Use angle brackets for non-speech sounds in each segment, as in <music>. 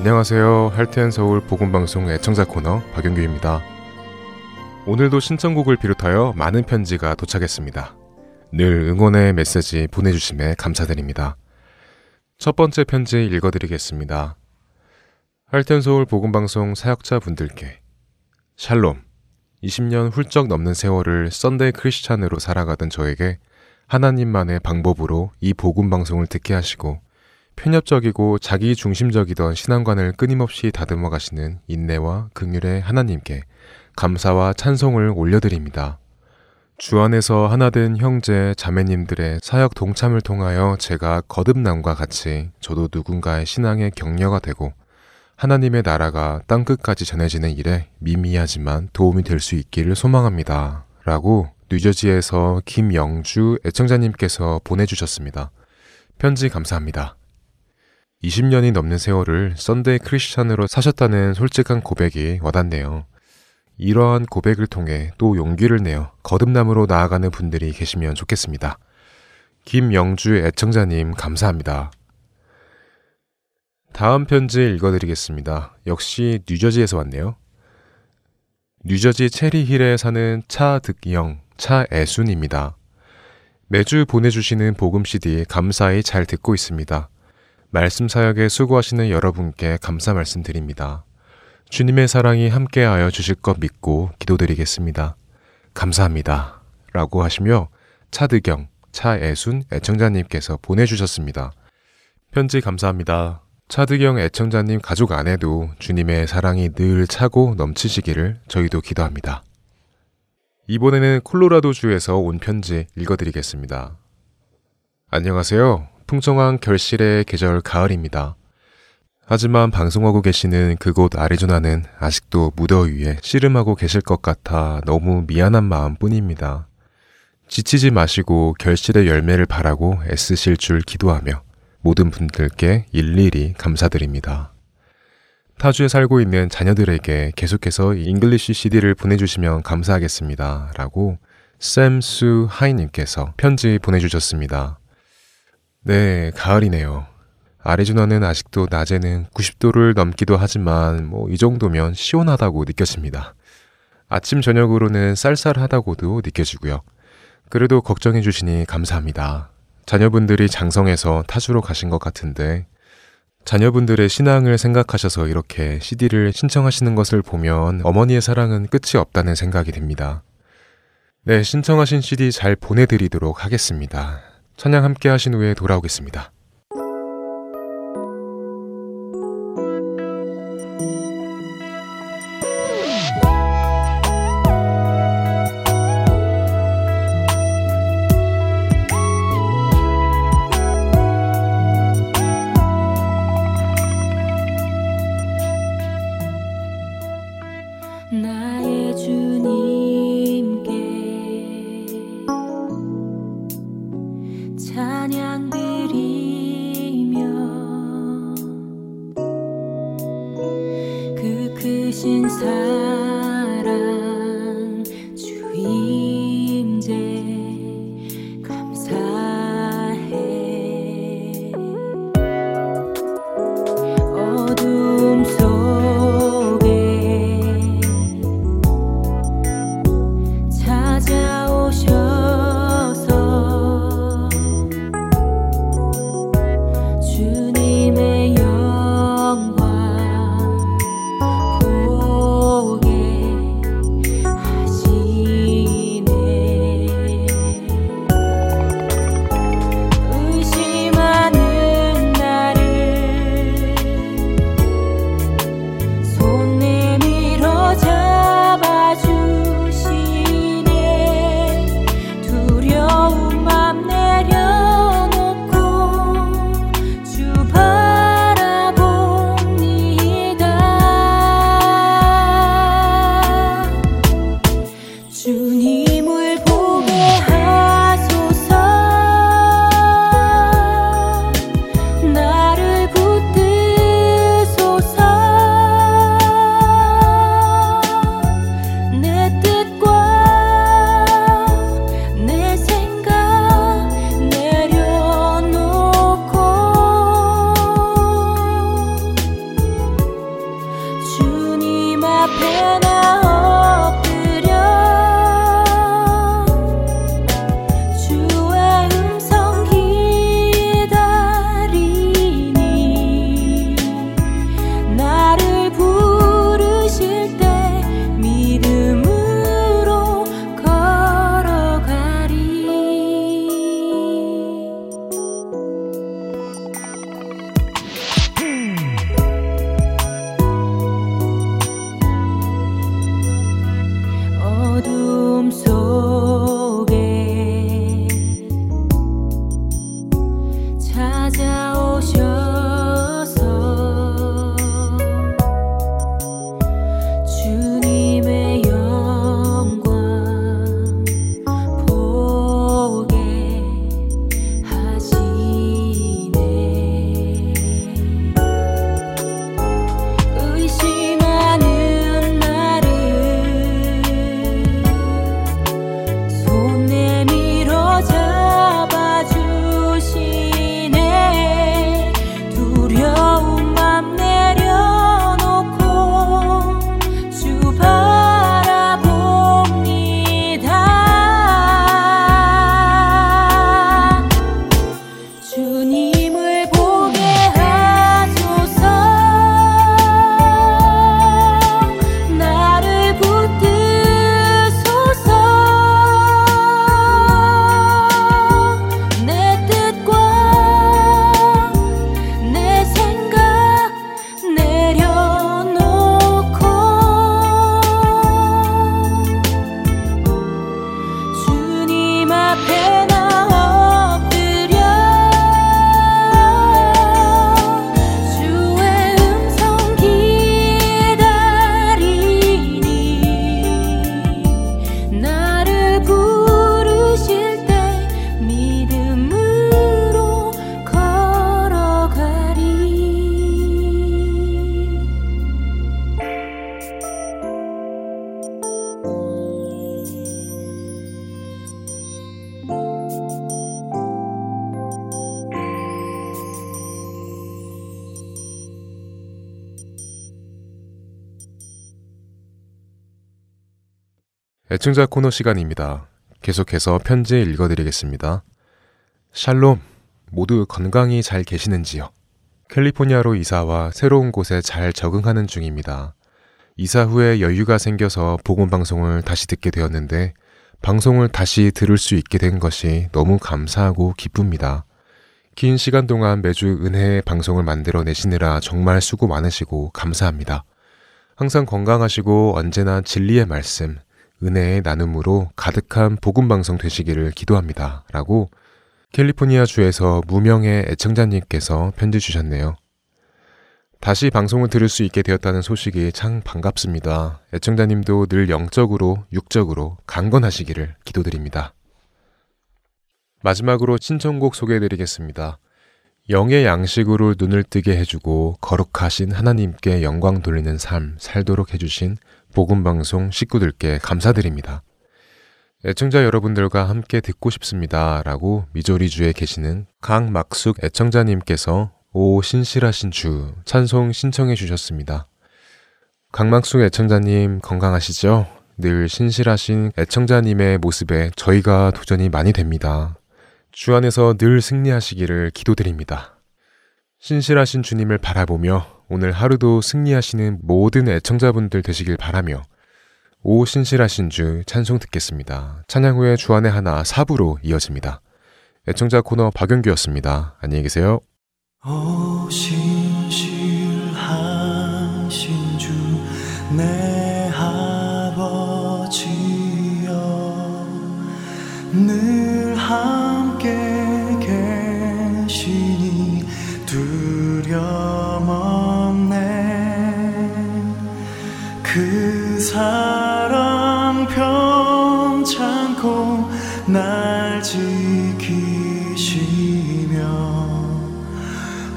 안녕하세요. Heart and Soul 복음방송 애청자 코너 박영규입니다. 오늘도 신청곡을 비롯하여 많은 편지가 도착했습니다. 늘 응원의 메시지 보내주심에 감사드립니다. 첫 번째 편지 읽어드리겠습니다. Heart and Soul 복음방송 사역자 분들께 샬롬 20년 훌쩍 넘는 세월을 Sunday Christian으로 살아가던 저에게 하나님만의 방법으로 이 복음 방송을 듣게 하시고 편협적이고 자기 중심적이던 신앙관을 끊임없이 다듬어 가시는 인내와 긍휼의 하나님께 감사와 찬송을 올려드립니다. 주 안에서 하나된 형제, 자매님들의 사역 동참을 통하여 제가 거듭남과 같이 저도 누군가의 신앙의 격려가 되고 하나님의 나라가 땅끝까지 전해지는 일에 미미하지만 도움이 될 수 있기를 소망합니다. 라고 뉴저지에서 김영주 애청자님께서 보내주셨습니다. 편지 감사합니다. 20년이 넘는 세월을 Sunday Christian으로 사셨다는 솔직한 고백이 와닿네요. 이러한 고백을 통해 또 용기를 내어 거듭남으로 나아가는 분들이 계시면 좋겠습니다. 김영주 애청자님 감사합니다. 다음 편지 읽어드리겠습니다. 역시 뉴저지에서 왔네요. 뉴저지 체리힐에 사는 차득영, 차애순입니다. 매주 보내주시는 복음 CD 감사히 잘 듣고 있습니다. 말씀 사역에 수고하시는 여러분께 감사 말씀드립니다. 주님의 사랑이 함께하여 주실 것 믿고 기도드리겠습니다. 감사합니다. 라고 하시며 차득영, 차애순 애청자님께서 보내주셨습니다. 편지 감사합니다. 차득영 애청자님 가족 안에도 주님의 사랑이 늘 차고 넘치시기를 저희도 기도합니다. 이번에는 콜로라도주에서 온 편지 읽어드리겠습니다. 안녕하세요. 풍성한 결실의 계절 가을입니다. 하지만 방송하고 계시는 그곳 아리조나는 아직도 무더위에 씨름하고 계실 것 같아 너무 미안한 마음 뿐입니다. 지치지 마시고 결실의 열매를 바라고 애쓰실 줄 기도하며 모든 분들께 일일이 감사드립니다. 타주에 살고 있는 자녀들에게 계속해서 English CD를 보내주시면 감사하겠습니다. 라고 샘수 하이님께서 편지 보내주셨습니다. 네, 가을이네요. 아리조나는 아직도 낮에는 90도를 넘기도 하지만 뭐 이 정도면 시원하다고 느껴집니다. 아침 저녁으로는 쌀쌀하다고도 느껴지고요. 그래도 걱정해 주시니 감사합니다. 자녀분들이 장성해서 타주로 가신 것 같은데 자녀분들의 신앙을 생각하셔서 이렇게 CD를 신청하시는 것을 보면 어머니의 사랑은 끝이 없다는 생각이 듭니다. 네, 신청하신 CD 잘 보내드리도록 하겠습니다. 찬양 함께 하신 후에 돌아오겠습니다. 애청자 코너 시간입니다. 계속해서 편지 읽어드리겠습니다. 샬롬, 모두 건강히 잘 계시는지요? 캘리포니아로 이사와 새로운 곳에 잘 적응하는 중입니다. 이사 후에 여유가 생겨서 복음 방송을 다시 듣게 되었는데 방송을 다시 들을 수 있게 된 것이 너무 감사하고 기쁩니다. 긴 시간 동안 매주 은혜의 방송을 만들어 내시느라 정말 수고 많으시고 감사합니다. 항상 건강하시고 언제나 진리의 말씀, 은혜의 나눔으로 가득한 복음 방송 되시기를 기도합니다. 라고 캘리포니아 주에서 무명의 애청자님께서 편지 주셨네요. 다시 방송을 들을 수 있게 되었다는 소식이 참 반갑습니다. 애청자님도 늘 영적으로, 육적으로 강건하시기를 기도드립니다. 마지막으로 신청곡 소개해드리겠습니다. 영의 양식으로 눈을 뜨게 해주고 거룩하신 하나님께 영광 돌리는 삶 살도록 해주신 복음방송 식구들께 감사드립니다. 애청자 여러분들과 함께 듣고 싶습니다. 라고 미조리주에 계시는 강막숙 애청자님께서 오 신실하신 주 찬송 신청해 주셨습니다. 강막숙 애청자님 건강하시죠? 늘 신실하신 애청자님의 모습에 저희가 도전이 많이 됩니다. 주 안에서 늘 승리하시기를 기도드립니다. 신실하신 주님을 바라보며 오늘 하루도 승리하시는 모든 애청자분들 되시길 바라며 오 신실하신 주 찬송 듣겠습니다. 찬양 후에 주안의 하나 사부로 이어집니다. 애청자 코너 박영규였습니다. 안녕히 계세요. 오 신실 사랑 편찮고 날 지키시며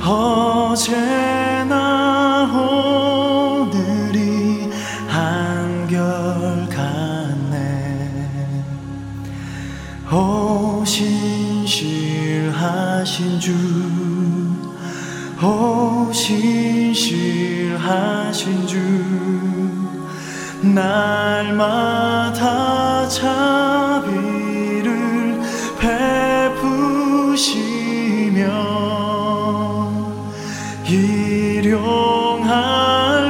어제나 오늘이 한결같네. 오 신실하신 주오 신실하신 주 날마다 자비를 베푸시며 일용할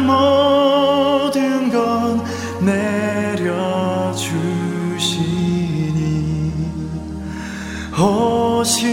모든 것 내려주시니 오신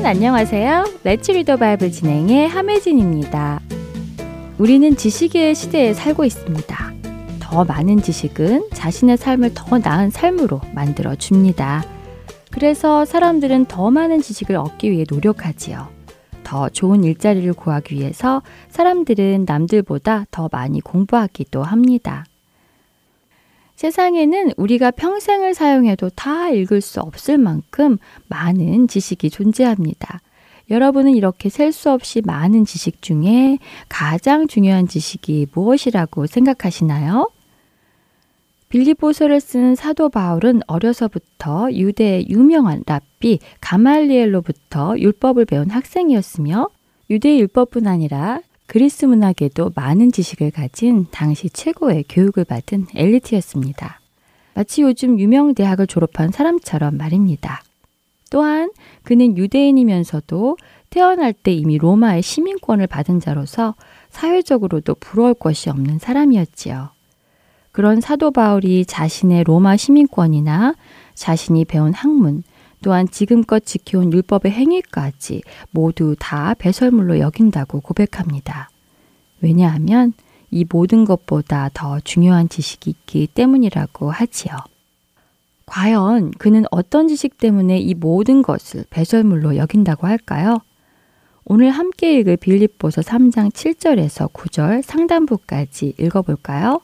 여러분 안녕하세요. Let's Read the Bible 진행의 함혜진입니다. 우리는 지식의 시대에 살고 있습니다. 더 많은 지식은 자신의 삶을 더 나은 삶으로 만들어 줍니다. 그래서 사람들은 더 많은 지식을 얻기 위해 노력하지요. 더 좋은 일자리를 구하기 위해서 사람들은 남들보다 더 많이 공부하기도 합니다. 세상에는 우리가 평생을 사용해도 다 읽을 수 없을 만큼 많은 지식이 존재합니다. 여러분은 이렇게 셀 수 없이 많은 지식 중에 가장 중요한 지식이 무엇이라고 생각하시나요? 빌립보서를 쓴 사도 바울은 어려서부터 유대의 유명한 랍비 가말리엘로부터 율법을 배운 학생이었으며 유대 율법뿐 아니라 그리스 문학에도 많은 지식을 가진 당시 최고의 교육을 받은 엘리트였습니다. 마치 요즘 유명 대학을 졸업한 사람처럼 말입니다. 또한 그는 유대인이면서도 태어날 때 이미 로마의 시민권을 받은 자로서 사회적으로도 부러울 것이 없는 사람이었지요. 그런 사도 바울이 자신의 로마 시민권이나 자신이 배운 학문, 또한 지금껏 지켜온 율법의 행위까지 모두 다 배설물로 여긴다고 고백합니다. 왜냐하면 이 모든 것보다 더 중요한 지식이 있기 때문이라고 하지요. 과연 그는 어떤 지식 때문에 이 모든 것을 배설물로 여긴다고 할까요? 오늘 함께 읽을 빌립보서 3장 7절에서 9절 상단부까지 읽어볼까요?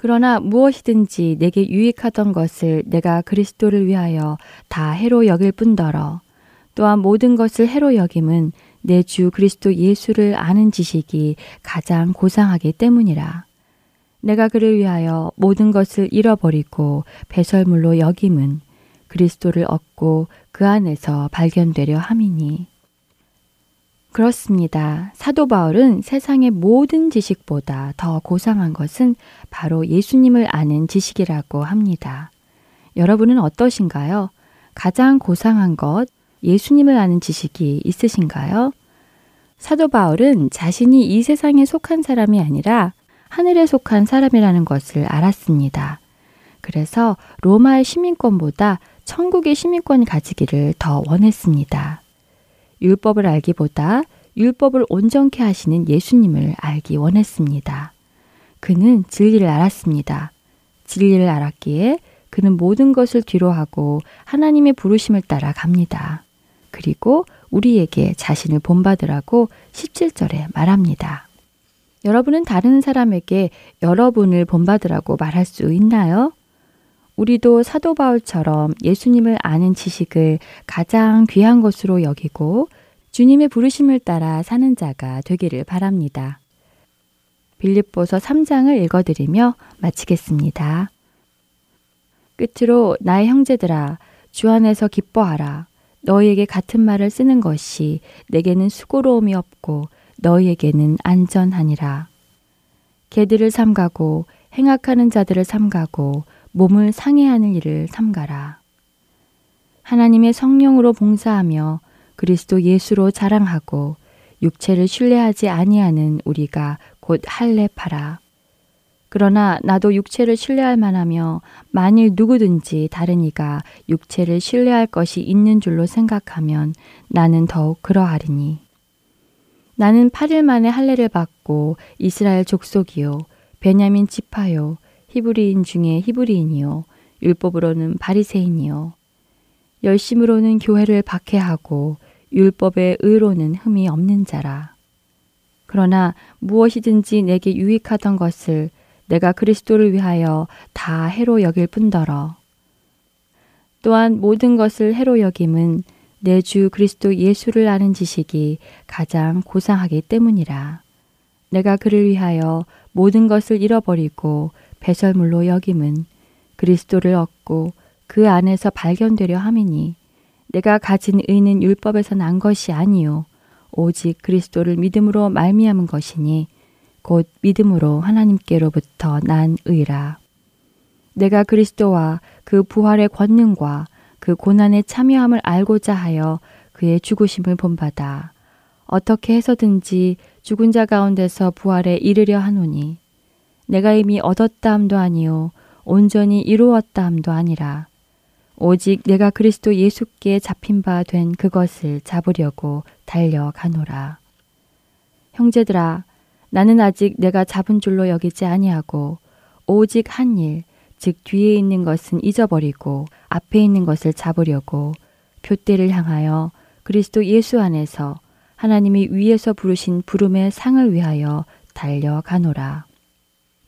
그러나 무엇이든지 내게 유익하던 것을 내가 그리스도를 위하여 다 해로 여길 뿐더러 또한 모든 것을 해로 여김은 내 주 그리스도 예수를 아는 지식이 가장 고상하기 때문이라. 내가 그를 위하여 모든 것을 잃어버리고 배설물로 여김은 그리스도를 얻고 그 안에서 발견되려 함이니. 그렇습니다. 사도 바울은 세상의 모든 지식보다 더 고상한 것은 바로 예수님을 아는 지식이라고 합니다. 여러분은 어떠신가요? 가장 고상한 것, 예수님을 아는 지식이 있으신가요? 사도 바울은 자신이 이 세상에 속한 사람이 아니라 하늘에 속한 사람이라는 것을 알았습니다. 그래서 로마의 시민권보다 천국의 시민권을 가지기를 더 원했습니다. 율법을 알기보다 율법을 온전케 하시는 예수님을 알기 원했습니다. 그는 진리를 알았습니다. 진리를 알았기에 그는 모든 것을 뒤로하고 하나님의 부르심을 따라 갑니다. 그리고 우리에게 자신을 본받으라고 17절에 말합니다. 여러분은 다른 사람에게 여러분을 본받으라고 말할 수 있나요? 우리도 사도 바울처럼 예수님을 아는 지식을 가장 귀한 것으로 여기고 주님의 부르심을 따라 사는 자가 되기를 바랍니다. 빌립보서 3장을 읽어드리며 마치겠습니다. 끝으로 나의 형제들아 주 안에서 기뻐하라. 너희에게 같은 말을 쓰는 것이 내게는 수고로움이 없고 너희에게는 안전하니라. 개들을 삼가고 행악하는 자들을 삼가고 몸을 상해하는 일을 삼가라. 하나님의 성령으로 봉사하며 그리스도 예수로 자랑하고 육체를 신뢰하지 아니하는 우리가 곧 할례파라. 그러나 나도 육체를 신뢰할 만하며 만일 누구든지 다른 이가 육체를 신뢰할 것이 있는 줄로 생각하면 나는 더욱 그러하리니. 나는 8일 만에 할례를 받고 이스라엘 족속이요 베냐민 지파요 히브리인 중에 히브리인이요 율법으로는 바리새인이요 열심으로는 교회를 박해하고 율법의 의로는 흠이 없는 자라. 그러나 무엇이든지 내게 유익하던 것을 내가 그리스도를 위하여 다 해로 여길 뿐더러 또한 모든 것을 해로 여김은 내 주 그리스도 예수를 아는 지식이 가장 고상하기 때문이라. 내가 그를 위하여 모든 것을 잃어버리고 배설물로 여김은 그리스도를 얻고 그 안에서 발견되려 함이니 내가 가진 의는 율법에서 난 것이 아니요 오직 그리스도를 믿음으로 말미암은 것이니 곧 믿음으로 하나님께로부터 난 의라. 내가 그리스도와 그 부활의 권능과 그 고난의 참여함을 알고자 하여 그의 죽으심을 본받아 어떻게 해서든지 죽은 자 가운데서 부활에 이르려 하노니 내가 이미 얻었다 함도 아니요 온전히 이루었다 함도 아니라 오직 내가 그리스도 예수께 잡힌 바 된 그것을 잡으려고 달려가노라. 형제들아, 나는 아직 내가 잡은 줄로 여기지 아니하고 오직 한 일, 즉 뒤에 있는 것은 잊어버리고 앞에 있는 것을 잡으려고 표대를 향하여 그리스도 예수 안에서 하나님이 위에서 부르신 부름의 상을 위하여 달려가노라.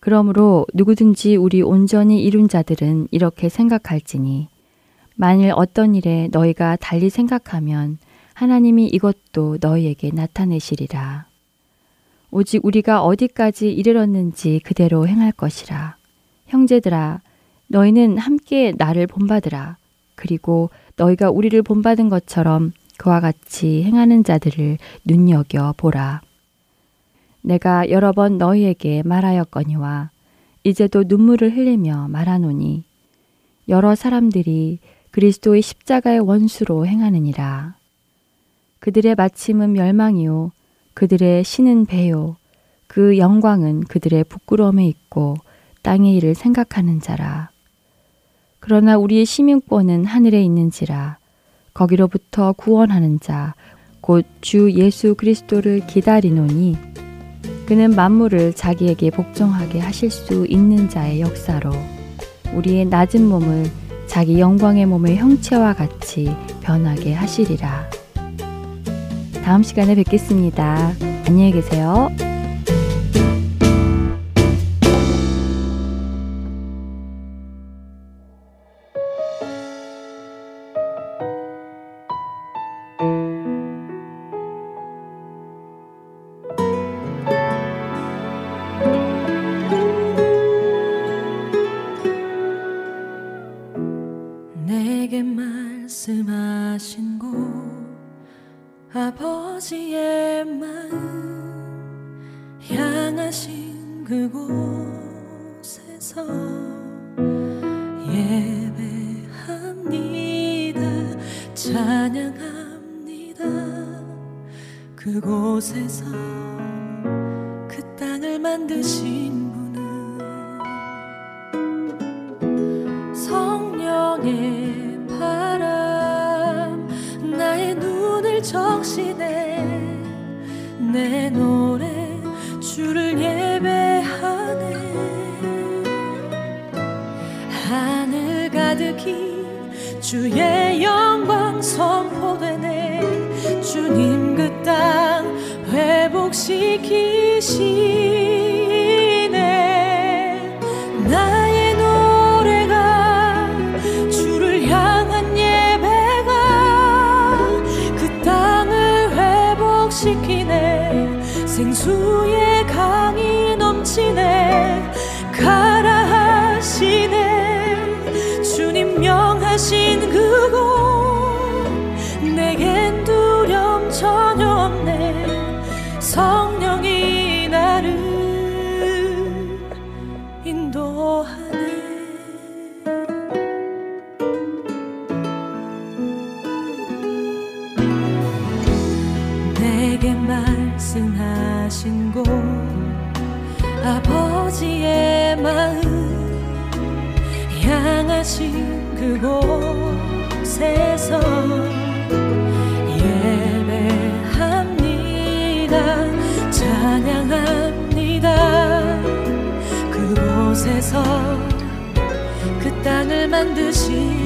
그러므로 누구든지 우리 온전히 이룬 자들은 이렇게 생각할지니 만일 어떤 일에 너희가 달리 생각하면 하나님이 이것도 너희에게 나타내시리라. 오직 우리가 어디까지 이르렀는지 그대로 행할 것이라. 형제들아, 너희는 함께 나를 본받으라. 그리고 너희가 우리를 본받은 것처럼 그와 같이 행하는 자들을 눈여겨 보라. 내가 여러 번 너희에게 말하였거니와 이제도 눈물을 흘리며 말하노니 여러 사람들이 그리스도의 십자가의 원수로 행하느니라. 그들의 마침은 멸망이요 그들의 신은 배요. 그 영광은 그들의 부끄러움에 있고 땅의 일을 생각하는 자라. 그러나 우리의 시민권은 하늘에 있는지라. 거기로부터 구원하는 자, 곧 주 예수 그리스도를 기다리노니 그는 만물을 자기에게 복종하게 하실 수 있는 자의 역사로 우리의 낮은 몸을 자기 영광의 몸의 형체와 같이 변하게 하시리라. 다음 시간에 뵙겠습니다. 안녕히 계세요. 찬양합니다. 그곳에서 그 땅을 만드신 분은 성령의 바람 나의 눈을 적시네. 내 노래 주를 예배하네. 하늘 가득히 주의 영광 선포되네. 주님 그 땅 회복시키시 땅을 만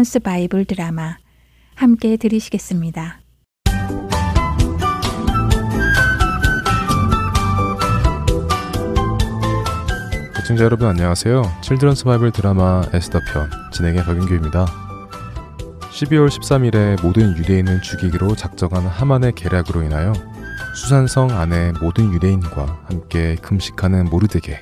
Children's Bible Drama 함께 들으시겠습니다. 시청자 여러분 안녕하세요. Children's Bible Drama 에스더 편 진행의 박윤규입니다. 12월 13일에 모든 유대인을 죽이기로 작정한 하만의 계략으로 인하여 수산성 안에 모든 유대인과 함께 금식하는 모르드개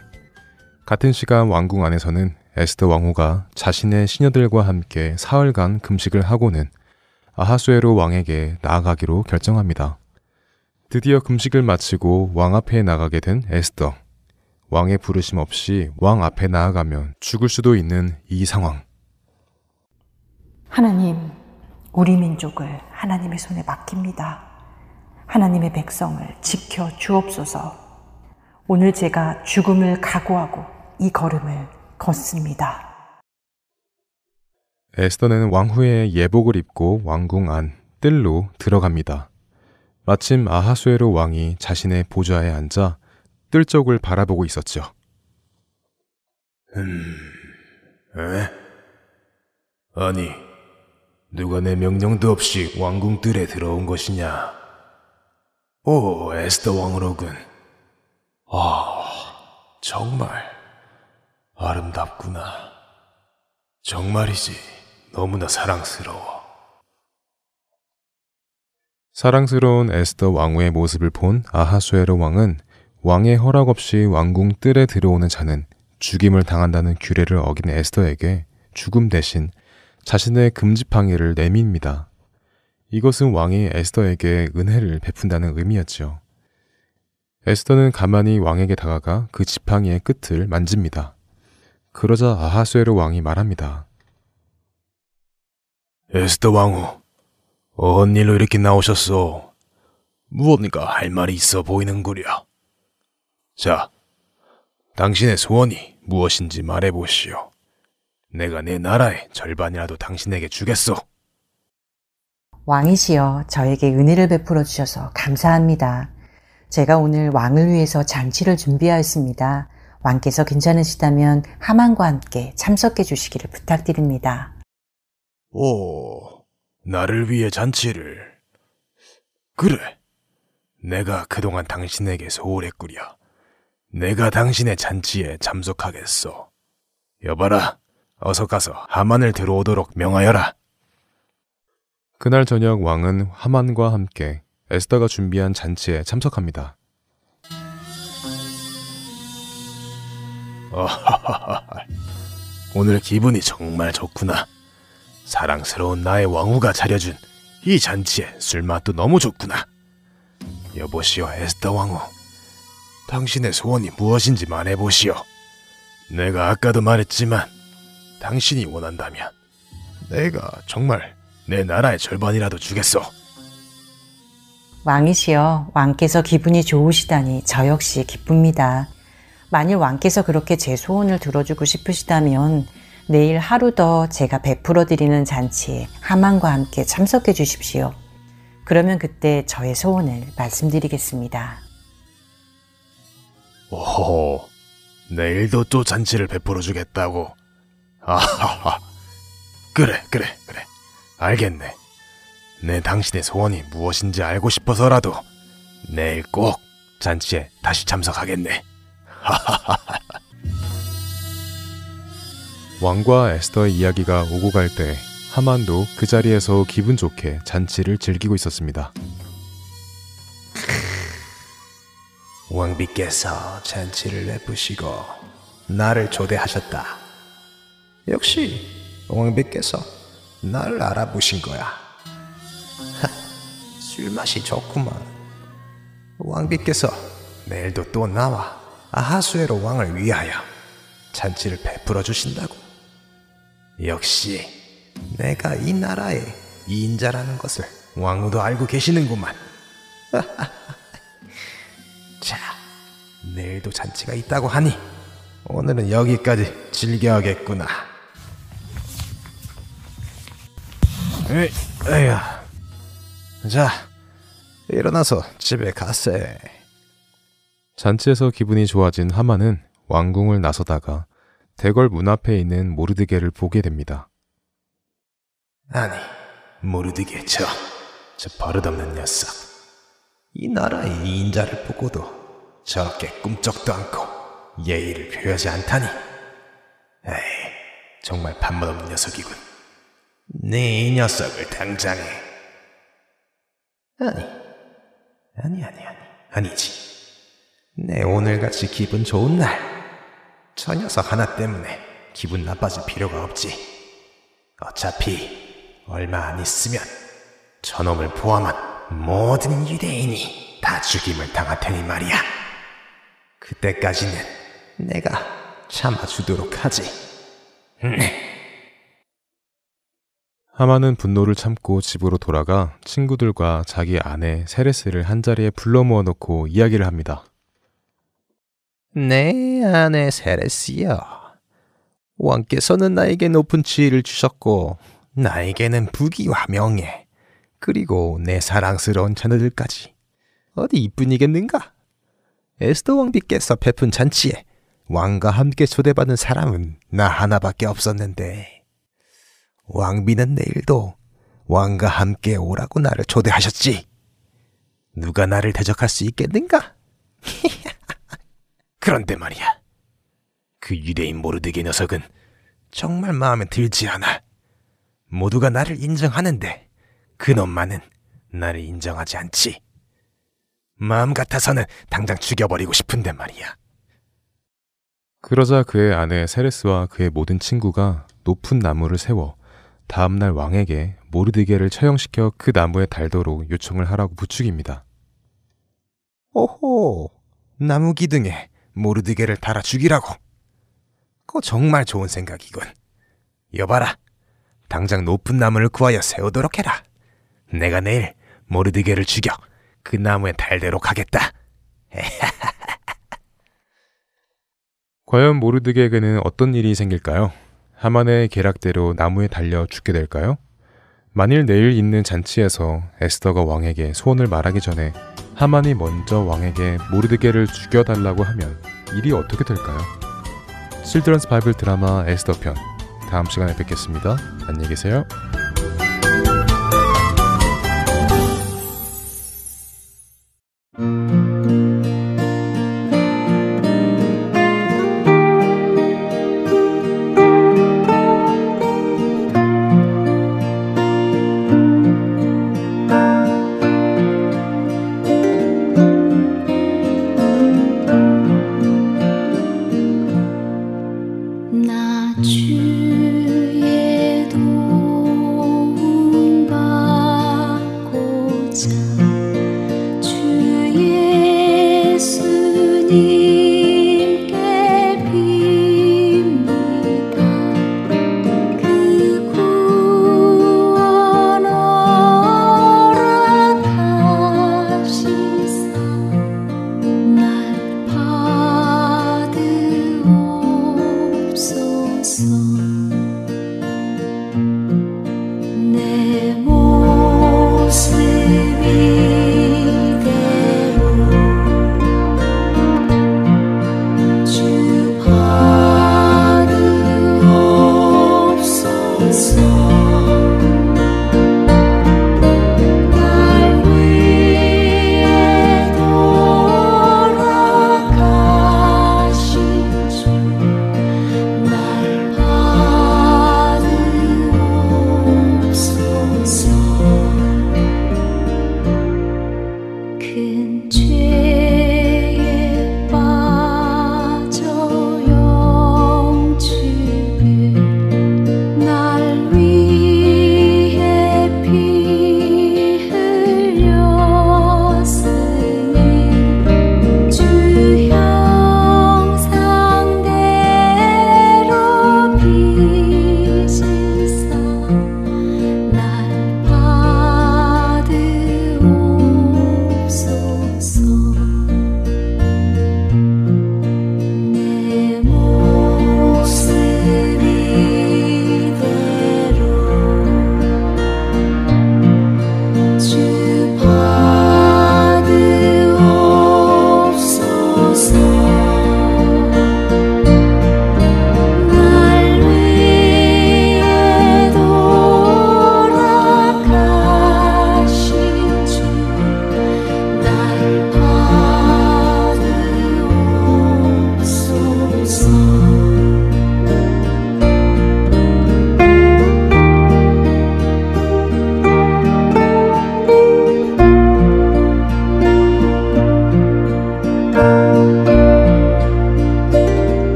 같은 시간 왕궁 안에서는 에스더 왕후가 자신의 시녀들과 함께 사흘간 금식을 하고는 아하수에로 왕에게 나아가기로 결정합니다. 드디어 금식을 마치고 왕 앞에 나가게 된 에스더. 왕의 부르심 없이 왕 앞에 나아가면 죽을 수도 있는 이 상황. 하나님, 우리 민족을 하나님의 손에 맡깁니다. 하나님의 백성을 지켜 주옵소서. 오늘 제가 죽음을 각오하고 이 걸음을 걷습니다. 에스더는 왕후의 예복을 입고 왕궁 안 뜰로 들어갑니다. 마침 아하수에로 왕이 자신의 보좌에 앉아 뜰 쪽을 바라보고 있었죠. 음, 에? 아니, 누가 내 명령도 없이 왕궁 뜰에 들어온 것이냐? 오, 에스더 왕으로군. 아, 정말 아름답구나. 정말이지, 너무나 사랑스러워. 사랑스러운 에스더 왕후의 모습을 본 아하수에로 왕은 왕의 허락 없이 왕궁 뜰에 들어오는 자는 죽임을 당한다는 규례를 어긴 에스더에게 죽음 대신 자신의 금지팡이를 내밉니다. 이것은 왕이 에스더에게 은혜를 베푼다는 의미였지요. 에스더는 가만히 왕에게 다가가 그 지팡이의 끝을 만집니다. 그러자 아하수에로 왕이 말합니다. 에스더 왕후, 어떤 일로 이렇게 나오셨소? 무언가 할 말이 있어 보이는구려. 자, 당신의 소원이 무엇인지 말해보시오. 내가 내 나라의 절반이라도 당신에게 주겠소. 왕이시여 저에게 은혜를 베풀어 주셔서 감사합니다. 제가 오늘 왕을 위해서 잔치를 준비하였습니다. 왕께서 괜찮으시다면 하만과 함께 참석해 주시기를 부탁드립니다. 오, 나를 위해 잔치를. 그래. 내가 그동안 당신에게 소홀했구려. 내가 당신의 잔치에 참석하겠소. 여봐라, 어서 가서 하만을 들어오도록 명하여라. 그날 저녁 왕은 하만과 함께 에스더가 준비한 잔치에 참석합니다. <laughs> 오늘 기분이 정말 좋구나. 사랑스러운 나의 왕후가 차려준 이 잔치에 술맛도 너무 좋구나. 여보시오, 에스더 왕후. 당신의 소원이 무엇인지 말해보시오. 내가 아까도 말했지만, 당신이 원한다면, 내가 정말 내 나라의 절반이라도 주겠소. 왕이시여 왕께서 기분이 좋으시다니 저 역시 기쁩니다. 만일 왕께서 그렇게 제 소원을 들어주고 싶으시다면 내일 하루 더 제가 베풀어 드리는 잔치에 하만과 함께 참석해 주십시오. 그러면 그때 저의 소원을 말씀드리겠습니다. 오호, 내일도 또 잔치를 베풀어 주겠다고. 아하하. 그래, 그래, 그래. 알겠네. 내 당신의 소원이 무엇인지 알고 싶어서라도 내일 꼭 잔치에 다시 참석하겠네. <laughs> 왕과 에스더의 이야기가 오고 갈 때 하만도 그 자리에서 기분 좋게 잔치를 즐기고 있었습니다. <laughs> 왕비께서 잔치를 내부시고 나를 초대하셨다. 역시 왕비께서 나를 알아보신 거야. <laughs> 하, 술맛이 좋구만. 왕비께서 내일도 또 나와 아하수에로 왕을 위하여 잔치를 베풀어 주신다고. 역시 내가 이 나라의 이인자라는 것을 왕후도 알고 계시는구만. <laughs> 자, 내일도 잔치가 있다고 하니 오늘은 여기까지 즐겨야겠구나. 에이, 에야. 자, 일어나서 집에 가세. 잔치에서 기분이 좋아진 하만은 왕궁을 나서다가 대궐 문 앞에 있는 모르드게를 보게 됩니다. 아니, 모르드게 저, 저 버릇없는 녀석. 이 나라의 이인자를 보고도 저렇게 꿈쩍도 않고 예의를 표하지 않다니. 에이, 정말 반말없는 녀석이군. 네이 녀석을 당장에. 아니, 아니, 아니, 아니, 아니지. 내 오늘같이 기분 좋은 날, 저 녀석 하나 때문에 기분 나빠질 필요가 없지. 어차피 얼마 안 있으면 저놈을 포함한 모든 유대인이 다 죽임을 당할 테니 말이야. 그때까지는 내가 참아주도록 하지. 하만은 분노를 참고 집으로 돌아가 친구들과 자기 아내 세레스를 한자리에 불러 모아놓고 이야기를 합니다. 내 아내 세레스여. 왕께서는 나에게 높은 지위를 주셨고, 나에게는 부귀와 명예, 그리고 내 사랑스러운 자녀들까지. 어디 이뿐이겠는가? 에스더 왕비께서 베푼 잔치에 왕과 함께 초대받은 사람은 나 하나밖에 없었는데, 왕비는 내일도 왕과 함께 오라고 나를 초대하셨지. 누가 나를 대적할 수 있겠는가? <laughs> 그런데 말이야. 그 유대인 모르드게 녀석은 정말 마음에 들지 않아. 모두가 나를 인정하는데 그놈만은 나를 인정하지 않지. 마음 같아서는 당장 죽여버리고 싶은데 말이야. 그러자 그의 아내 세레스와 그의 모든 친구가 높은 나무를 세워 다음날 왕에게 모르드게를 처형시켜 그 나무에 달도록 요청을 하라고 부축입니다. 오호, 나무 기둥에 모르드게를 달아 죽이라고. 그거 정말 좋은 생각이군. 여봐라, 당장 높은 나무를 구하여 세우도록 해라. 내가 내일 모르드게를 죽여 그 나무에 달도록 하겠다. 과연 모르드게에게는 어떤 일이 생길까요? 하만의 계략대로 나무에 달려 죽게 될까요? 만일 내일 있는 잔치에서 에스더가 왕에게 소원을 말하기 전에 하만이 먼저 왕에게 모르드게를 죽여달라고 하면 일이 어떻게 될까요? 실드런스 바이블 드라마 에스더 편 다음 시간에 뵙겠습니다. 안녕히 계세요. 나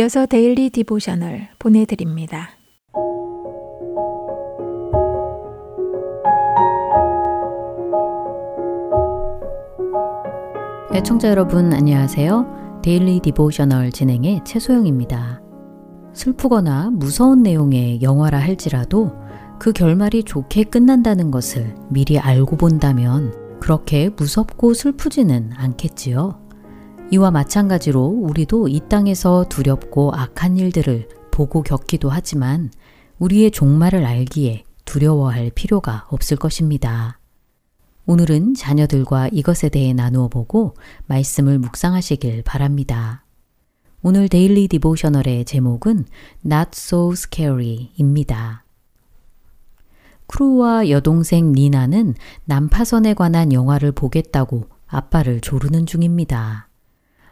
이어서 Daily Devotional 보내드립니다. 애청자 여러분 안녕하세요. Daily Devotional 진행의 최소영입니다. 슬프거나 무서운 내용의 영화라 할지라도 그 결말이 좋게 끝난다는 것을 미리 알고 본다면 그렇게 무섭고 슬프지는 않겠지요. 이와 마찬가지로 우리도 이 땅에서 두렵고 악한 일들을 보고 겪기도 하지만 우리의 종말을 알기에 두려워할 필요가 없을 것입니다. 오늘은 자녀들과 이것에 대해 나누어 보고 말씀을 묵상하시길 바랍니다. 오늘 Daily Devotional의 제목은 Not So Scary입니다. 크루와 여동생 니나는 난파선에 관한 영화를 보겠다고 아빠를 조르는 중입니다.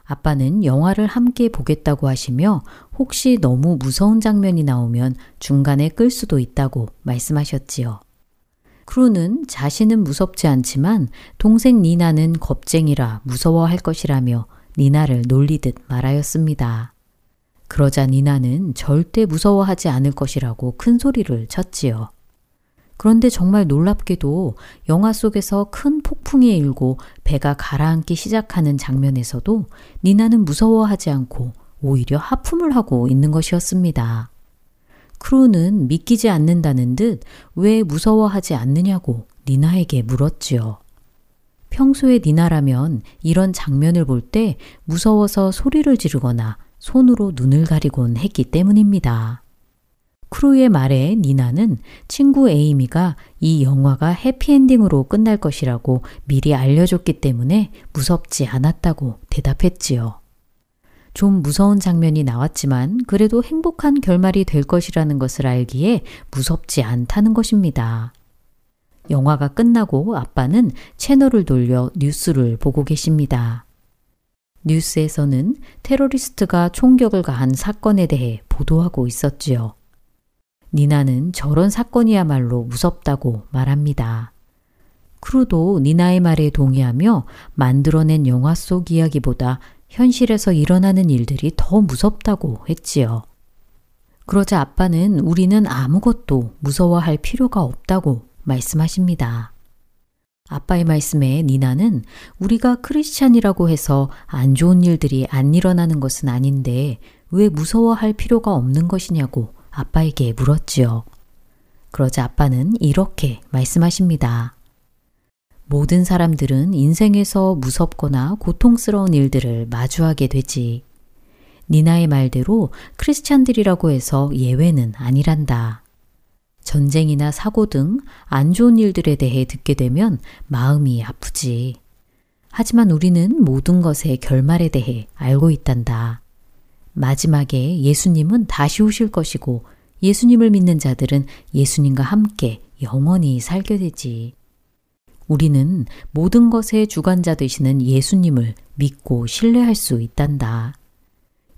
아빠는 영화를 함께 보겠다고 하시며 혹시 너무 무서운 장면이 나오면 중간에 끌 수도 있다고 말씀하셨지요. 크루는 자신은 무섭지 않지만 동생 니나는 겁쟁이라 무서워할 것이라며 니나를 놀리듯 말하였습니다. 그러자 니나는 절대 무서워하지 않을 것이라고 큰 소리를 쳤지요. 그런데 정말 놀랍게도 영화 속에서 큰 폭풍이 일고 배가 가라앉기 시작하는 장면에서도 니나는 무서워하지 않고 오히려 하품을 하고 있는 것이었습니다. 크루는 믿기지 않는다는 듯 왜 무서워하지 않느냐고 니나에게 물었지요. 평소에 니나라면 이런 장면을 볼 때 무서워서 소리를 지르거나 손으로 눈을 가리곤 했기 때문입니다. 크루의 말에 니나는 친구 에이미가 이 영화가 해피엔딩으로 끝날 것이라고 미리 알려줬기 때문에 무섭지 않았다고 대답했지요. 좀 무서운 장면이 나왔지만 그래도 행복한 결말이 될 것이라는 것을 알기에 무섭지 않다는 것입니다. 영화가 끝나고 아빠는 채널을 돌려 뉴스를 보고 계십니다. 뉴스에서는 테러리스트가 총격을 가한 사건에 대해 보도하고 있었지요. 니나는 저런 사건이야말로 무섭다고 말합니다. 크루도 니나의 말에 동의하며 만들어낸 영화 속 이야기보다 현실에서 일어나는 일들이 더 무섭다고 했지요. 그러자 아빠는 우리는 아무것도 무서워할 필요가 없다고 말씀하십니다. 아빠의 말씀에 니나는 우리가 크리스찬이라고 해서 안 좋은 일들이 안 일어나는 것은 아닌데 왜 무서워할 필요가 없는 것이냐고 아빠에게 물었지요. 그러자 아빠는 이렇게 말씀하십니다. 모든 사람들은 인생에서 무섭거나 고통스러운 일들을 마주하게 되지. 니나의 말대로 크리스찬들이라고 해서 예외는 아니란다. 전쟁이나 사고 등 안 좋은 일들에 대해 듣게 되면 마음이 아프지. 하지만 우리는 모든 것의 결말에 대해 알고 있단다. 마지막에 예수님은 다시 오실 것이고 예수님을 믿는 자들은 예수님과 함께 영원히 살게 되지. 우리는 모든 것의 주관자 되시는 예수님을 믿고 신뢰할 수 있단다.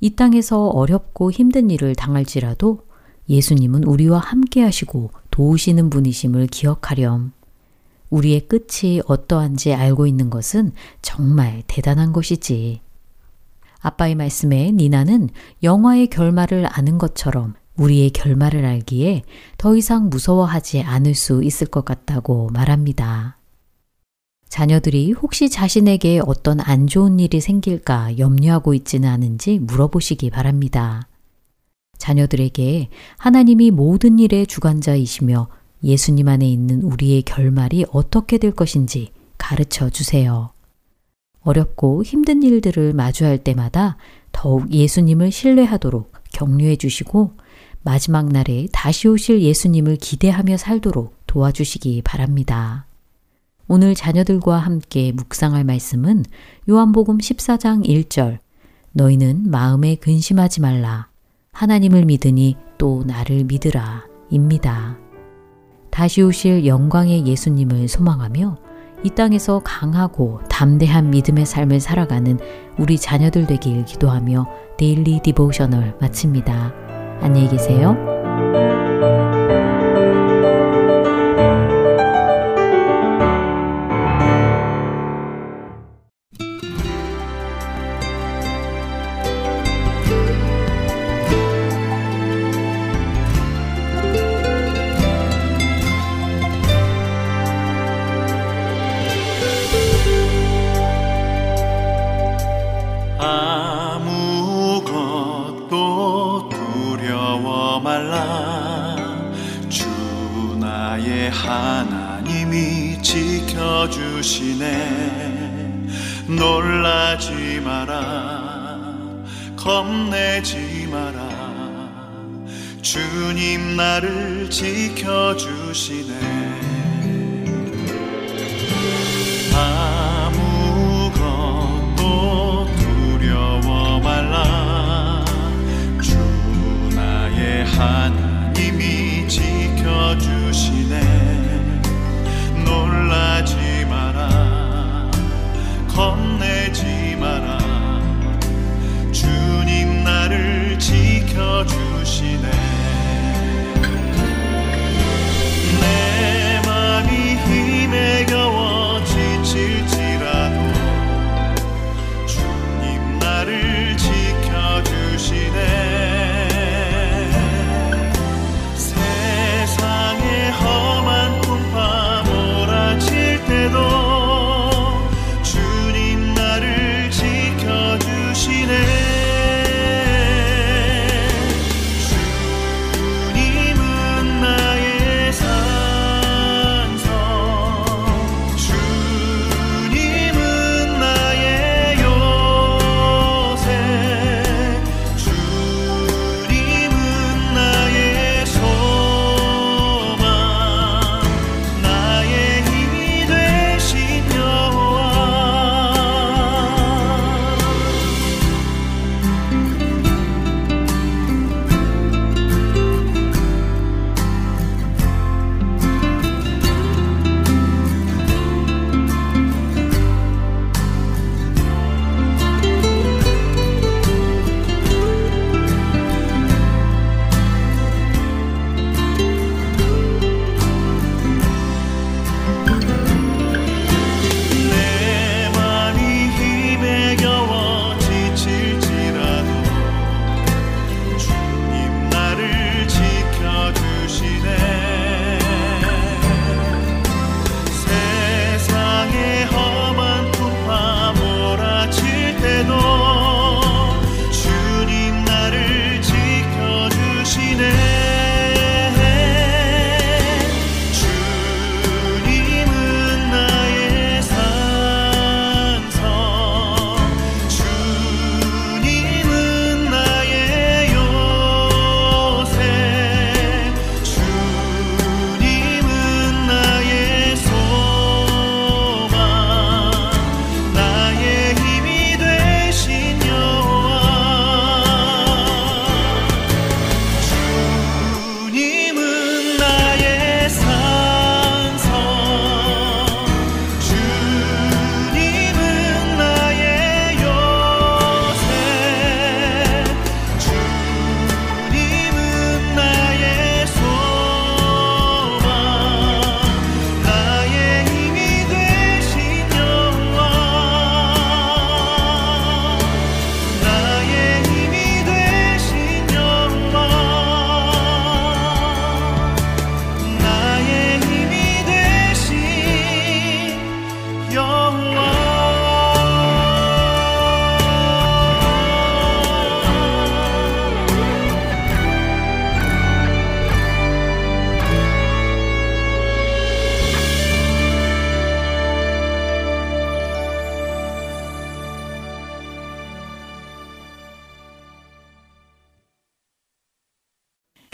이 땅에서 어렵고 힘든 일을 당할지라도 예수님은 우리와 함께 하시고 도우시는 분이심을 기억하렴. 우리의 끝이 어떠한지 알고 있는 것은 정말 대단한 것이지. 아빠의 말씀에 니나는 영화의 결말을 아는 것처럼 우리의 결말을 알기에 더 이상 무서워하지 않을 수 있을 것 같다고 말합니다. 자녀들이 혹시 자신에게 어떤 안 좋은 일이 생길까 염려하고 있지는 않은지 물어보시기 바랍니다. 자녀들에게 하나님이 모든 일의 주관자이시며 예수님 안에 있는 우리의 결말이 어떻게 될 것인지 가르쳐 주세요. 어렵고 힘든 일들을 마주할 때마다 더욱 예수님을 신뢰하도록 격려해 주시고 마지막 날에 다시 오실 예수님을 기대하며 살도록 도와주시기 바랍니다. 오늘 자녀들과 함께 묵상할 말씀은 요한복음 14장 1절 너희는 마음에 근심하지 말라. 하나님을 믿으니 또 나를 믿으라. 입니다. 다시 오실 영광의 예수님을 소망하며 이 땅에서 강하고 담대한 믿음의 삶을 살아가는 우리 자녀들 되길 기도하며 Daily Devotional 마칩니다. 안녕히 계세요. 주시네. 놀라지 마라. 겁내지 마라. 주님 나를 지켜주시네 주시네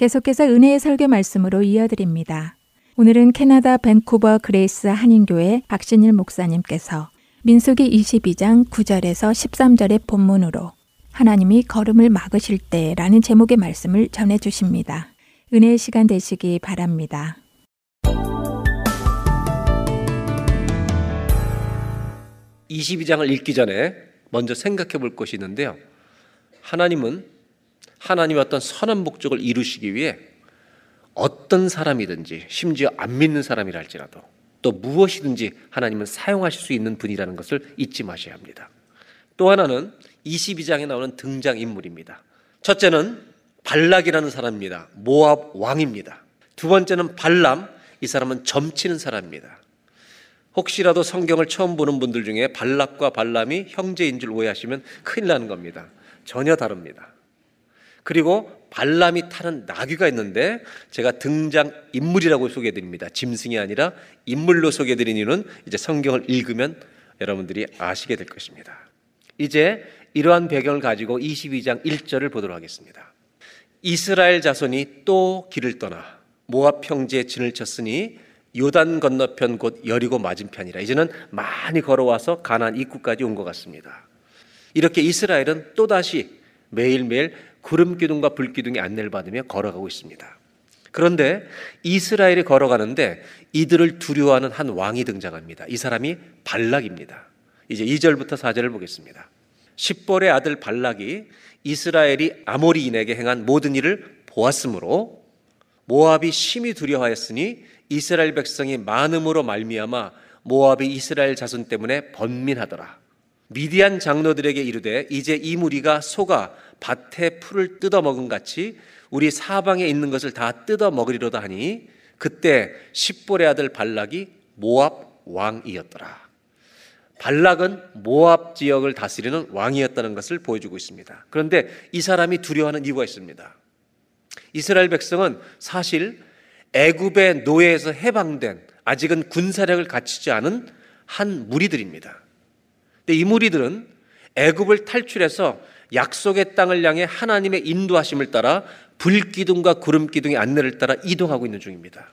계속해서 은혜의 설교 말씀으로 이어드립니다. 오늘은 캐나다 밴쿠버 그레이스 한인교회 박신일 목사님께서 민수기 22장 9절에서 13절의 본문으로 하나님이 걸음을 막으실 때라는 제목의 말씀을 전해 주십니다. 은혜의 시간 되시기 바랍니다. (22장을) 읽기 전에 먼저 생각해 볼 것이 있는데요 하나님은 하나님의 어떤 선한 목적을 이루시기 위해 어떤 사람이든지 심지어 안 믿는 사람이라 할지라도 또 무엇이든지 하나님은 사용하실 수 있는 분이라는 것을 잊지 마셔야 합니다. 또 하나는 22장에 나오는 등장 인물입니다. 첫째는 발락이라는 사람입니다. 모압 왕입니다. 두 번째는 발람, 이 사람은 점치는 사람입니다. 혹시라도 성경을 처음 보는 분들 중에 발락과 발람이 형제인 줄 오해하시면 큰일 나는 겁니다. 전혀 다릅니다. 그리고 발람이 타는 나귀가 있는데 제가 등장 인물이라고 소개해 드립니다. 짐승이 아니라 인물로 소개해 드린 이유는 이제 성경을 읽으면 여러분들이 아시게 될 것입니다. 이제 이러한 배경을 가지고 22장 1절을 보도록 하겠습니다. 이스라엘 자손이 또 길을 떠나 모압 평지에 진을 쳤으니 요단 건너편 곧 여리고 맞은편이라 이제는 많이 걸어와서 가나안 입구까지 온 것 같습니다. 이렇게 이스라엘은 또다시 매일매일 구름 기둥과 불 기둥의 안내를 받으며 걸어가고 있습니다. 그런데 이스라엘이 걸어가는데 이들을 두려워하는 한 왕이 등장합니다. 이 사람이 발락입니다. 이제 2절부터 4절을 보겠습니다. 십볼의 아들 발락이 이스라엘이 아모리인에게 행한 모든 일을 보았으므로 모압이 심히 두려워하였으니 이스라엘 백성이 많음으로 말미암아 모압이 이스라엘 자손 때문에 번민하더라. 미디안 장로들에게 이르되 이제 이 무리가 소가 밭에 풀을 뜯어 먹은 같이 우리 사방에 있는 것을 다 뜯어 먹으리로다 하니 그때 십볼의 아들 발락이 모압 왕이었더라. 발락은 모압 지역을 다스리는 왕이었다는 것을 보여주고 있습니다. 그런데 이 사람이 두려워하는 이유가 있습니다. 이스라엘 백성은 사실 애굽의 노예에서 해방된 아직은 군사력을 갖추지 않은 한 무리들입니다. 근데 이 무리들은 애굽을 탈출해서 약속의 땅을 향해 하나님의 인도하심을 따라 불기둥과 구름기둥의 안내를 따라 이동하고 있는 중입니다.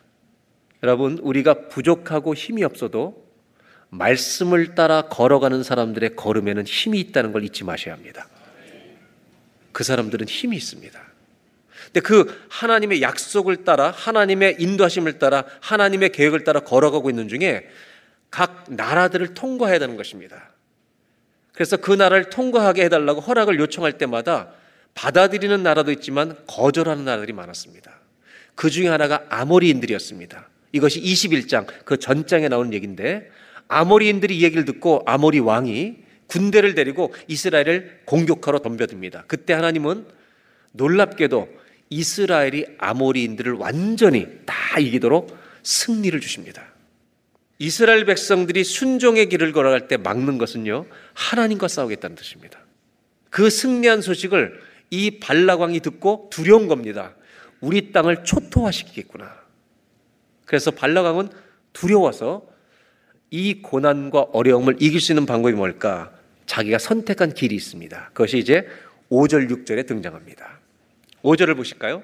여러분, 우리가 부족하고 힘이 없어도 말씀을 따라 걸어가는 사람들의 걸음에는 힘이 있다는 걸 잊지 마셔야 합니다. 그 사람들은 힘이 있습니다. 근데 그 하나님의 약속을 따라 하나님의 인도하심을 따라 하나님의 계획을 따라 걸어가고 있는 중에 각 나라들을 통과해야 되는 것입니다. 그래서 그 나라를 통과하게 해달라고 허락을 요청할 때마다 받아들이는 나라도 있지만 거절하는 나라들이 많았습니다. 그 중에 하나가 아모리인들이었습니다. 이것이 21장 그 전장에 나오는 얘기인데 아모리인들이 이 얘기를 듣고 아모리 왕이 군대를 데리고 이스라엘을 공격하러 덤벼듭니다. 그때 하나님은 놀랍게도 이스라엘이 아모리인들을 완전히 다 이기도록 승리를 주십니다. 이스라엘 백성들이 순종의 길을 걸어갈 때 막는 것은요, 하나님과 싸우겠다는 뜻입니다. 그 승리한 소식을 이 발락왕이 듣고 두려운 겁니다. 우리 땅을 초토화시키겠구나. 그래서 발락왕은 두려워서 이 고난과 어려움을 이길 수 있는 방법이 뭘까? 자기가 선택한 길이 있습니다. 그것이 이제 5절, 6절에 등장합니다. 5절을 보실까요?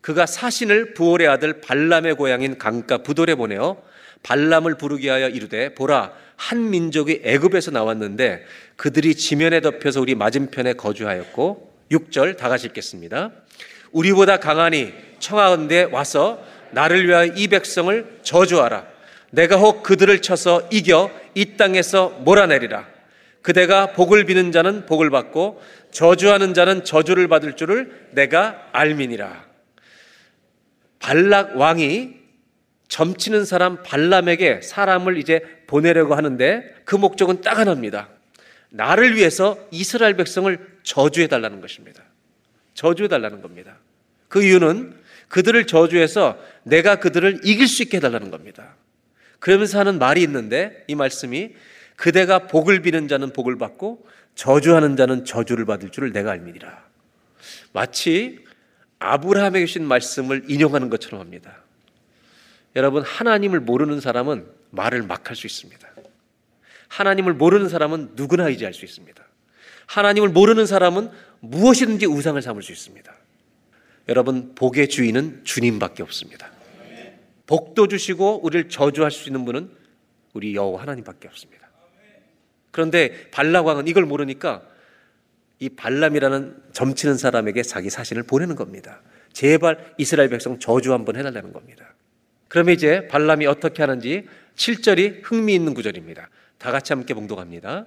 그가 사신을 부올의 아들 발람의 고향인 강가 부돌에 보내어 발람을 부르게 하여 이르되 보라 한 민족이 애굽에서 나왔는데 그들이 지면에 덮여서 우리 맞은편에 거주하였고 6절 다 같이 읽겠습니다. 우리보다 강하니 청하건대 와서 나를 위하여 이 백성을 저주하라. 내가 혹 그들을 쳐서 이겨 이 땅에서 몰아내리라. 그대가 복을 비는 자는 복을 받고 저주하는 자는 저주를 받을 줄을 내가 알미니라. 발락 왕이 점치는 사람 발람에게 사람을 이제 보내려고 하는데 그 목적은 딱 하나입니다. 나를 위해서 이스라엘 백성을 저주해 달라는 것입니다. 저주해 달라는 겁니다. 그 이유는 그들을 저주해서 내가 그들을 이길 수 있게 해달라는 겁니다. 그러면서 하는 말이 있는데 이 말씀이 그대가 복을 비는 자는 복을 받고 저주하는 자는 저주를 받을 줄을 내가 알미니라. 마치 아브라함에게 주신 말씀을 인용하는 것처럼 합니다. 여러분 하나님을 모르는 사람은 말을 막 할 수 있습니다. 하나님을 모르는 사람은 누구나 의지할 수 있습니다. 하나님을 모르는 사람은 무엇이든지 우상을 삼을 수 있습니다. 여러분 복의 주인은 주님밖에 없습니다. 복도 주시고 우리를 저주할 수 있는 분은 우리 여호와 하나님밖에 없습니다. 그런데 발락 왕은 이걸 모르니까 이 발람이라는 점치는 사람에게 자기 사신을 보내는 겁니다. 제발 이스라엘 백성 저주 한번 해달라는 겁니다. 그러면 이제 발람이 어떻게 하는지 7절이 흥미있는 구절입니다. 다 같이 함께 봉독합니다.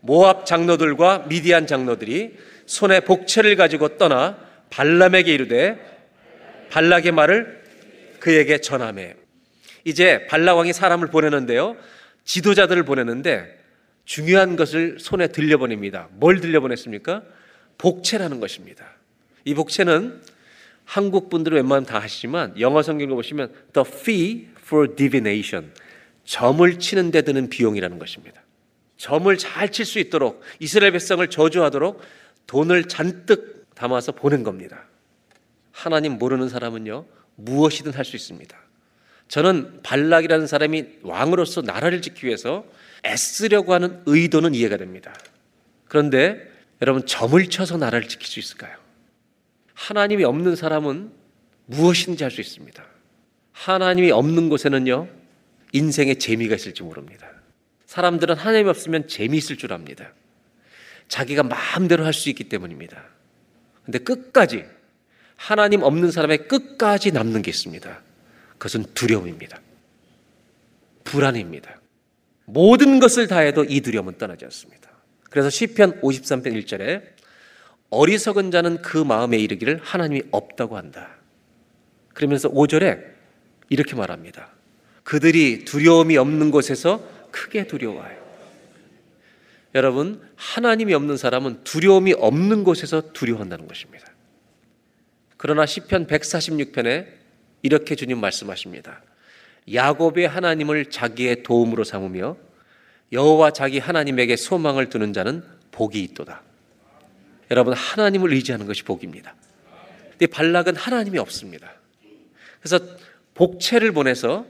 모압 장로들과 미디안 장로들이 손에 복채를 가지고 떠나 발람에게 이르되 발락의 말을 그에게 전함해. 이제 발락 왕이 사람을 보내는데요. 지도자들을 보내는데 중요한 것을 손에 들려보냅니다. 뭘 들려보냈습니까? 복채라는 것입니다. 이 복채는 한국 분들은 웬만하면 다 하시지만 영어 성경을 보시면 the fee for divination 점을 치는 데 드는 비용이라는 것입니다. 점을 잘 칠 수 있도록 이스라엘 백성을 저주하도록 돈을 잔뜩 담아서 보낸 겁니다. 하나님 모르는 사람은요 무엇이든 할 수 있습니다. 저는 발락이라는 사람이 왕으로서 나라를 지키기 위해서 애쓰려고 하는 의도는 이해가 됩니다. 그런데 여러분 점을 쳐서 나라를 지킬 수 있을까요? 하나님이 없는 사람은 무엇이든지 할 수 있습니다. 하나님이 없는 곳에는요 인생에 재미가 있을지 모릅니다. 사람들은 하나님이 없으면 재미있을 줄 압니다. 자기가 마음대로 할 수 있기 때문입니다. 근데 끝까지 하나님 없는 사람의 끝까지 남는 게 있습니다. 그것은 두려움입니다. 불안입니다. 모든 것을 다해도 이 두려움은 떠나지 않습니다. 그래서 시편 53편 1절에 어리석은 자는 그 마음에 이르기를 하나님이 없다고 한다. 그러면서 5절에 이렇게 말합니다. 그들이 두려움이 없는 곳에서 크게 두려워해요. 여러분, 하나님이 없는 사람은 두려움이 없는 곳에서 두려워한다는 것입니다. 그러나 시편 146편에 이렇게 주님 말씀하십니다. 야곱의 하나님을 자기의 도움으로 삼으며 여호와 자기 하나님에게 소망을 두는 자는 복이 있도다. 여러분 하나님을 의지하는 것이 복입니다. 근데 발락은 하나님이 없습니다. 그래서 복채를 보내서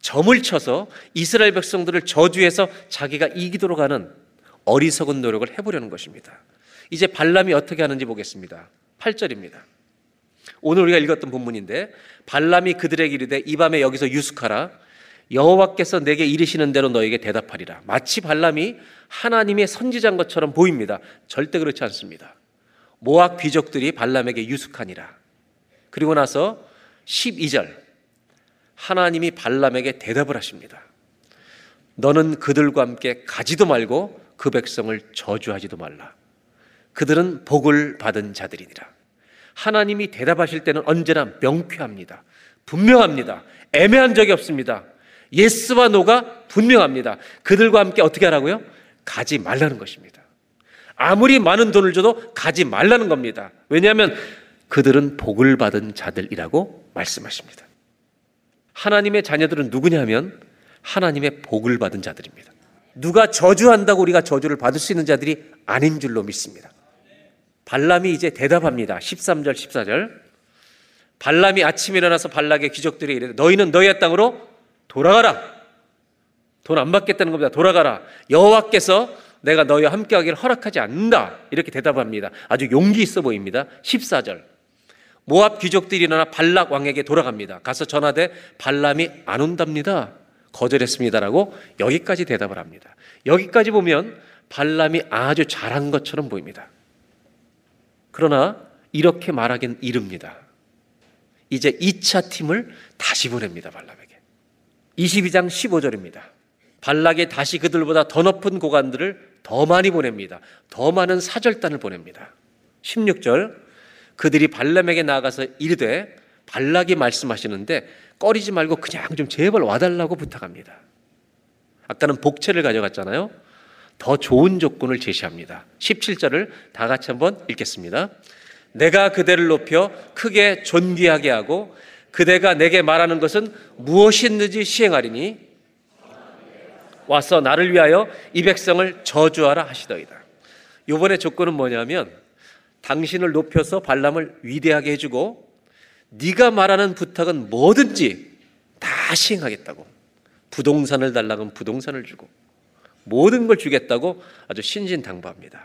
점을 쳐서 이스라엘 백성들을 저주해서 자기가 이기도록 하는 어리석은 노력을 해보려는 것입니다. 이제 발람이 어떻게 하는지 보겠습니다. 8절입니다. 오늘 우리가 읽었던 본문인데 발람이 그들에게 이르되 이 밤에 여기서 유숙하라 여호와께서 내게 이르시는 대로 너에게 대답하리라. 마치 발람이 하나님의 선지자인 것처럼 보입니다. 절대 그렇지 않습니다. 모압 귀족들이 발람에게 유숙하니라. 그리고 나서 12절 하나님이 발람에게 대답을 하십니다. 너는 그들과 함께 가지도 말고 그 백성을 저주하지도 말라. 그들은 복을 받은 자들이니라. 하나님이 대답하실 때는 언제나 명쾌합니다. 분명합니다. 애매한 적이 없습니다. 예스와 노가 분명합니다. 그들과 함께 어떻게 하라고요? 가지 말라는 것입니다. 아무리 많은 돈을 줘도 가지 말라는 겁니다. 왜냐하면 그들은 복을 받은 자들이라고 말씀하십니다. 하나님의 자녀들은 누구냐면 하나님의 복을 받은 자들입니다. 누가 저주한다고 우리가 저주를 받을 수 있는 자들이 아닌 줄로 믿습니다. 발람이 이제 대답합니다. 13절, 14절. 발람이 아침에 일어나서 발락의 귀족들이 이르되 너희는 너희의 땅으로 돌아가라. 돈 안 받겠다는 겁니다. 돌아가라. 여호와께서 내가 너희와 함께하기를 허락하지 않는다. 이렇게 대답합니다. 아주 용기 있어 보입니다. 14절. 모압 귀족들이 일어나 발락 왕에게 돌아갑니다. 가서 전하되 발람이 안 온답니다. 거절했습니다라고 여기까지 대답을 합니다. 여기까지 보면 발람이 아주 잘한 것처럼 보입니다. 그러나 이렇게 말하긴 이릅니다. 이제 2차 팀을 다시 보냅니다. 발람에게. 22장 15절입니다. 발락이 다시 그들보다 더 높은 고관들을 더 많이 보냅니다. 더 많은 사절단을 보냅니다. 16절 그들이 발람에게 나가서 이르되 발락이 말씀하시는데 꺼리지 말고 그냥 좀 제발 와달라고 부탁합니다. 아까는 복채를 가져갔잖아요. 더 좋은 조건을 제시합니다. 17절을 다 같이 한번 읽겠습니다. 내가 그대를 높여 크게 존귀하게 하고 그대가 내게 말하는 것은 무엇이든지 시행하리니 와서 나를 위하여 이 백성을 저주하라 하시더이다. 이번에 조건은 뭐냐면 당신을 높여서 발람을 위대하게 해주고 네가 말하는 부탁은 뭐든지 다 시행하겠다고 부동산을 달라면 부동산을 주고 모든 걸 주겠다고 아주 신진당부합니다.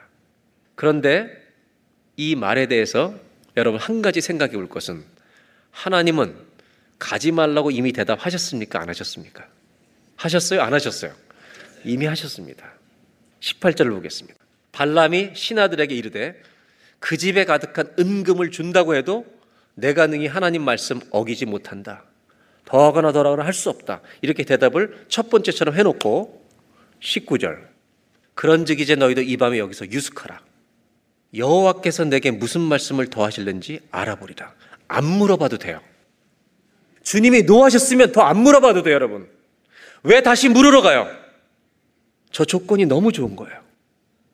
그런데 이 말에 대해서 여러분 한 가지 생각해 볼 것은 하나님은 가지 말라고 이미 대답하셨습니까? 안 하셨습니까? 하셨어요? 안 하셨어요? 이미 하셨습니다. 18절을 보겠습니다. 발람이 신하들에게 이르되 그 집에 가득한 은금을 준다고 해도 내가 능히 하나님 말씀 어기지 못한다. 더하거나 덜하거나 할 수 없다. 이렇게 대답을 첫 번째처럼 해놓고 19절 그런즉 이제 너희도 이 밤에 여기서 유숙하라. 여호와께서 내게 무슨 말씀을 더하실는지 알아보리라. 안 물어봐도 돼요. 주님이 노하셨으면 더 안 물어봐도 돼요, 여러분. 왜 다시 물으러 가요? 저 조건이 너무 좋은 거예요.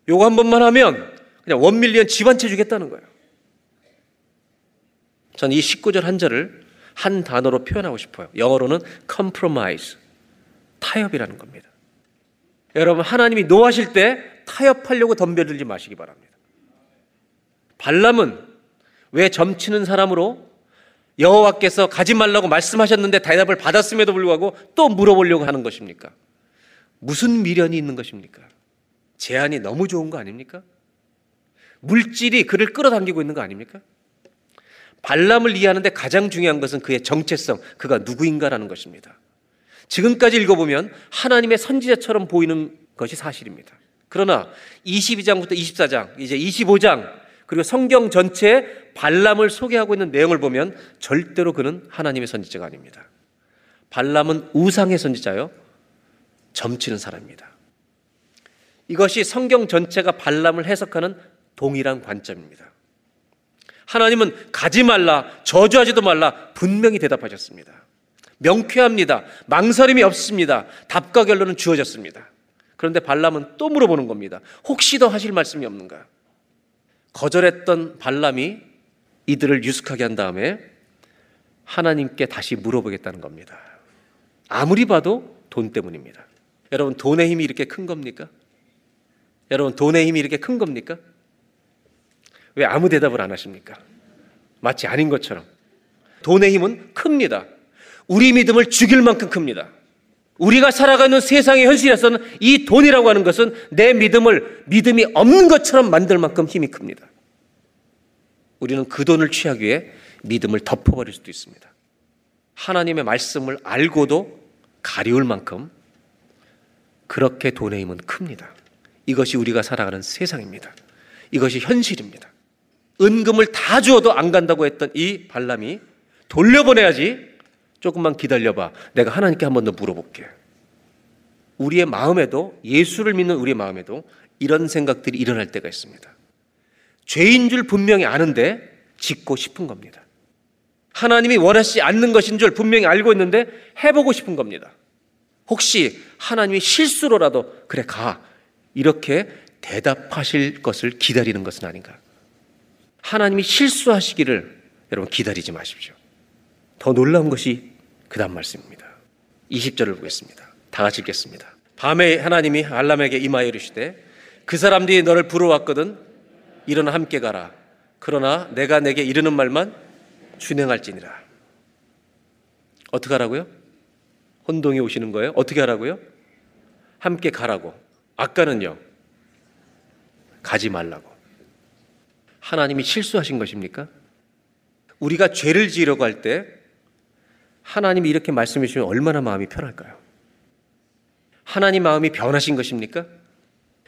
요거 한 번만 하면 그냥 원밀리언 집한채 주겠다는 거예요. 전 이 19절 한 절을 한 단어로 표현하고 싶어요. 영어로는 compromise, 타협이라는 겁니다. 여러분 하나님이 노하실 때 타협하려고 덤벼들지 마시기 바랍니다. 발람은 왜 점치는 사람으로 여호와께서 가지 말라고 말씀하셨는데 대답을 받았음에도 불구하고 또 물어보려고 하는 것입니까? 무슨 미련이 있는 것입니까? 제안이 너무 좋은 거 아닙니까? 물질이 그를 끌어당기고 있는 거 아닙니까? 발람을 이해하는데 가장 중요한 것은 그의 정체성, 그가 누구인가라는 것입니다. 지금까지 읽어보면 하나님의 선지자처럼 보이는 것이 사실입니다. 그러나 22장부터 24장, 이제 25장, 그리고 성경 전체에 발람을 소개하고 있는 내용을 보면 절대로 그는 하나님의 선지자가 아닙니다. 발람은 우상의 선지자요, 점치는 사람입니다. 이것이 성경 전체가 발람을 해석하는 동일한 관점입니다. 하나님은 가지 말라, 저주하지도 말라 분명히 대답하셨습니다. 명쾌합니다. 망설임이 없습니다. 답과 결론은 주어졌습니다. 그런데 발람은 또 물어보는 겁니다. 혹시 더 하실 말씀이 없는가? 거절했던 발람이 이들을 유숙하게 한 다음에 하나님께 다시 물어보겠다는 겁니다. 아무리 봐도 돈 때문입니다. 여러분, 돈의 힘이 이렇게 큰 겁니까? 여러분, 돈의 힘이 이렇게 큰 겁니까? 왜 아무 대답을 안 하십니까? 마치 아닌 것처럼. 돈의 힘은 큽니다. 우리 믿음을 죽일 만큼 큽니다. 우리가 살아가는 세상의 현실에서는 이 돈이라고 하는 것은 내 믿음을 믿음이 없는 것처럼 만들 만큼 힘이 큽니다. 우리는 그 돈을 취하기 위해 믿음을 덮어버릴 수도 있습니다. 하나님의 말씀을 알고도 가리울 만큼 그렇게 돈의 힘은 큽니다. 이것이 우리가 살아가는 세상입니다. 이것이 현실입니다. 은금을 다 주어도 안 간다고 했던 이 발람이 돌려보내야지 조금만 기다려봐. 내가 하나님께 한 번 더 물어볼게. 우리의 마음에도 예수를 믿는 우리의 마음에도 이런 생각들이 일어날 때가 있습니다. 죄인 줄 분명히 아는데 짓고 싶은 겁니다. 하나님이 원하시지 않는 것인 줄 분명히 알고 있는데 해보고 싶은 겁니다. 혹시 하나님이 실수로라도 그래 가 이렇게 대답하실 것을 기다리는 것은 아닌가? 하나님이 실수하시기를 여러분 기다리지 마십시오. 더 놀라운 것이 그 다음 말씀입니다. 20절을 보겠습니다. 다 같이 읽겠습니다. 밤에 하나님이 알람에게 임하여 이르시되 그 사람들이 너를 부러웠거든 일어나 함께 가라. 그러나 내가 내게 이르는 말만 준행할지니라. 어떻게 하라고요? 혼동이 오시는 거예요? 어떻게 하라고요? 함께 가라고. 아까는요. 가지 말라고. 하나님이 실수하신 것입니까? 우리가 죄를 지으려고 할 때 하나님이 이렇게 말씀해 주시면 얼마나 마음이 편할까요? 하나님 마음이 변하신 것입니까?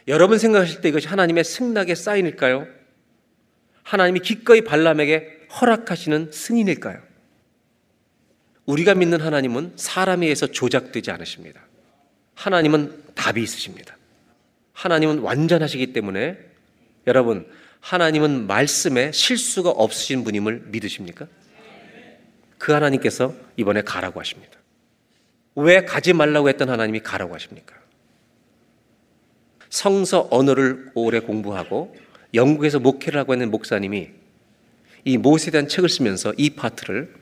여러분 생각하실 때 이것이 하나님의 승낙의 사인일까요? 하나님이 기꺼이 발람에게 허락하시는 승인일까요? 우리가 믿는 하나님은 사람에 의해서 조작되지 않으십니다. 하나님은 답이 있으십니다. 하나님은 완전하시기 때문에 여러분 하나님은 말씀에 실수가 없으신 분임을 믿으십니까? 그 하나님께서 이번에 가라고 하십니다. 왜 가지 말라고 했던 하나님이 가라고 하십니까? 성서 언어를 오래 공부하고 영국에서 목회를 하고 있는 목사님이 이 모세에 대한 책을 쓰면서 이 파트를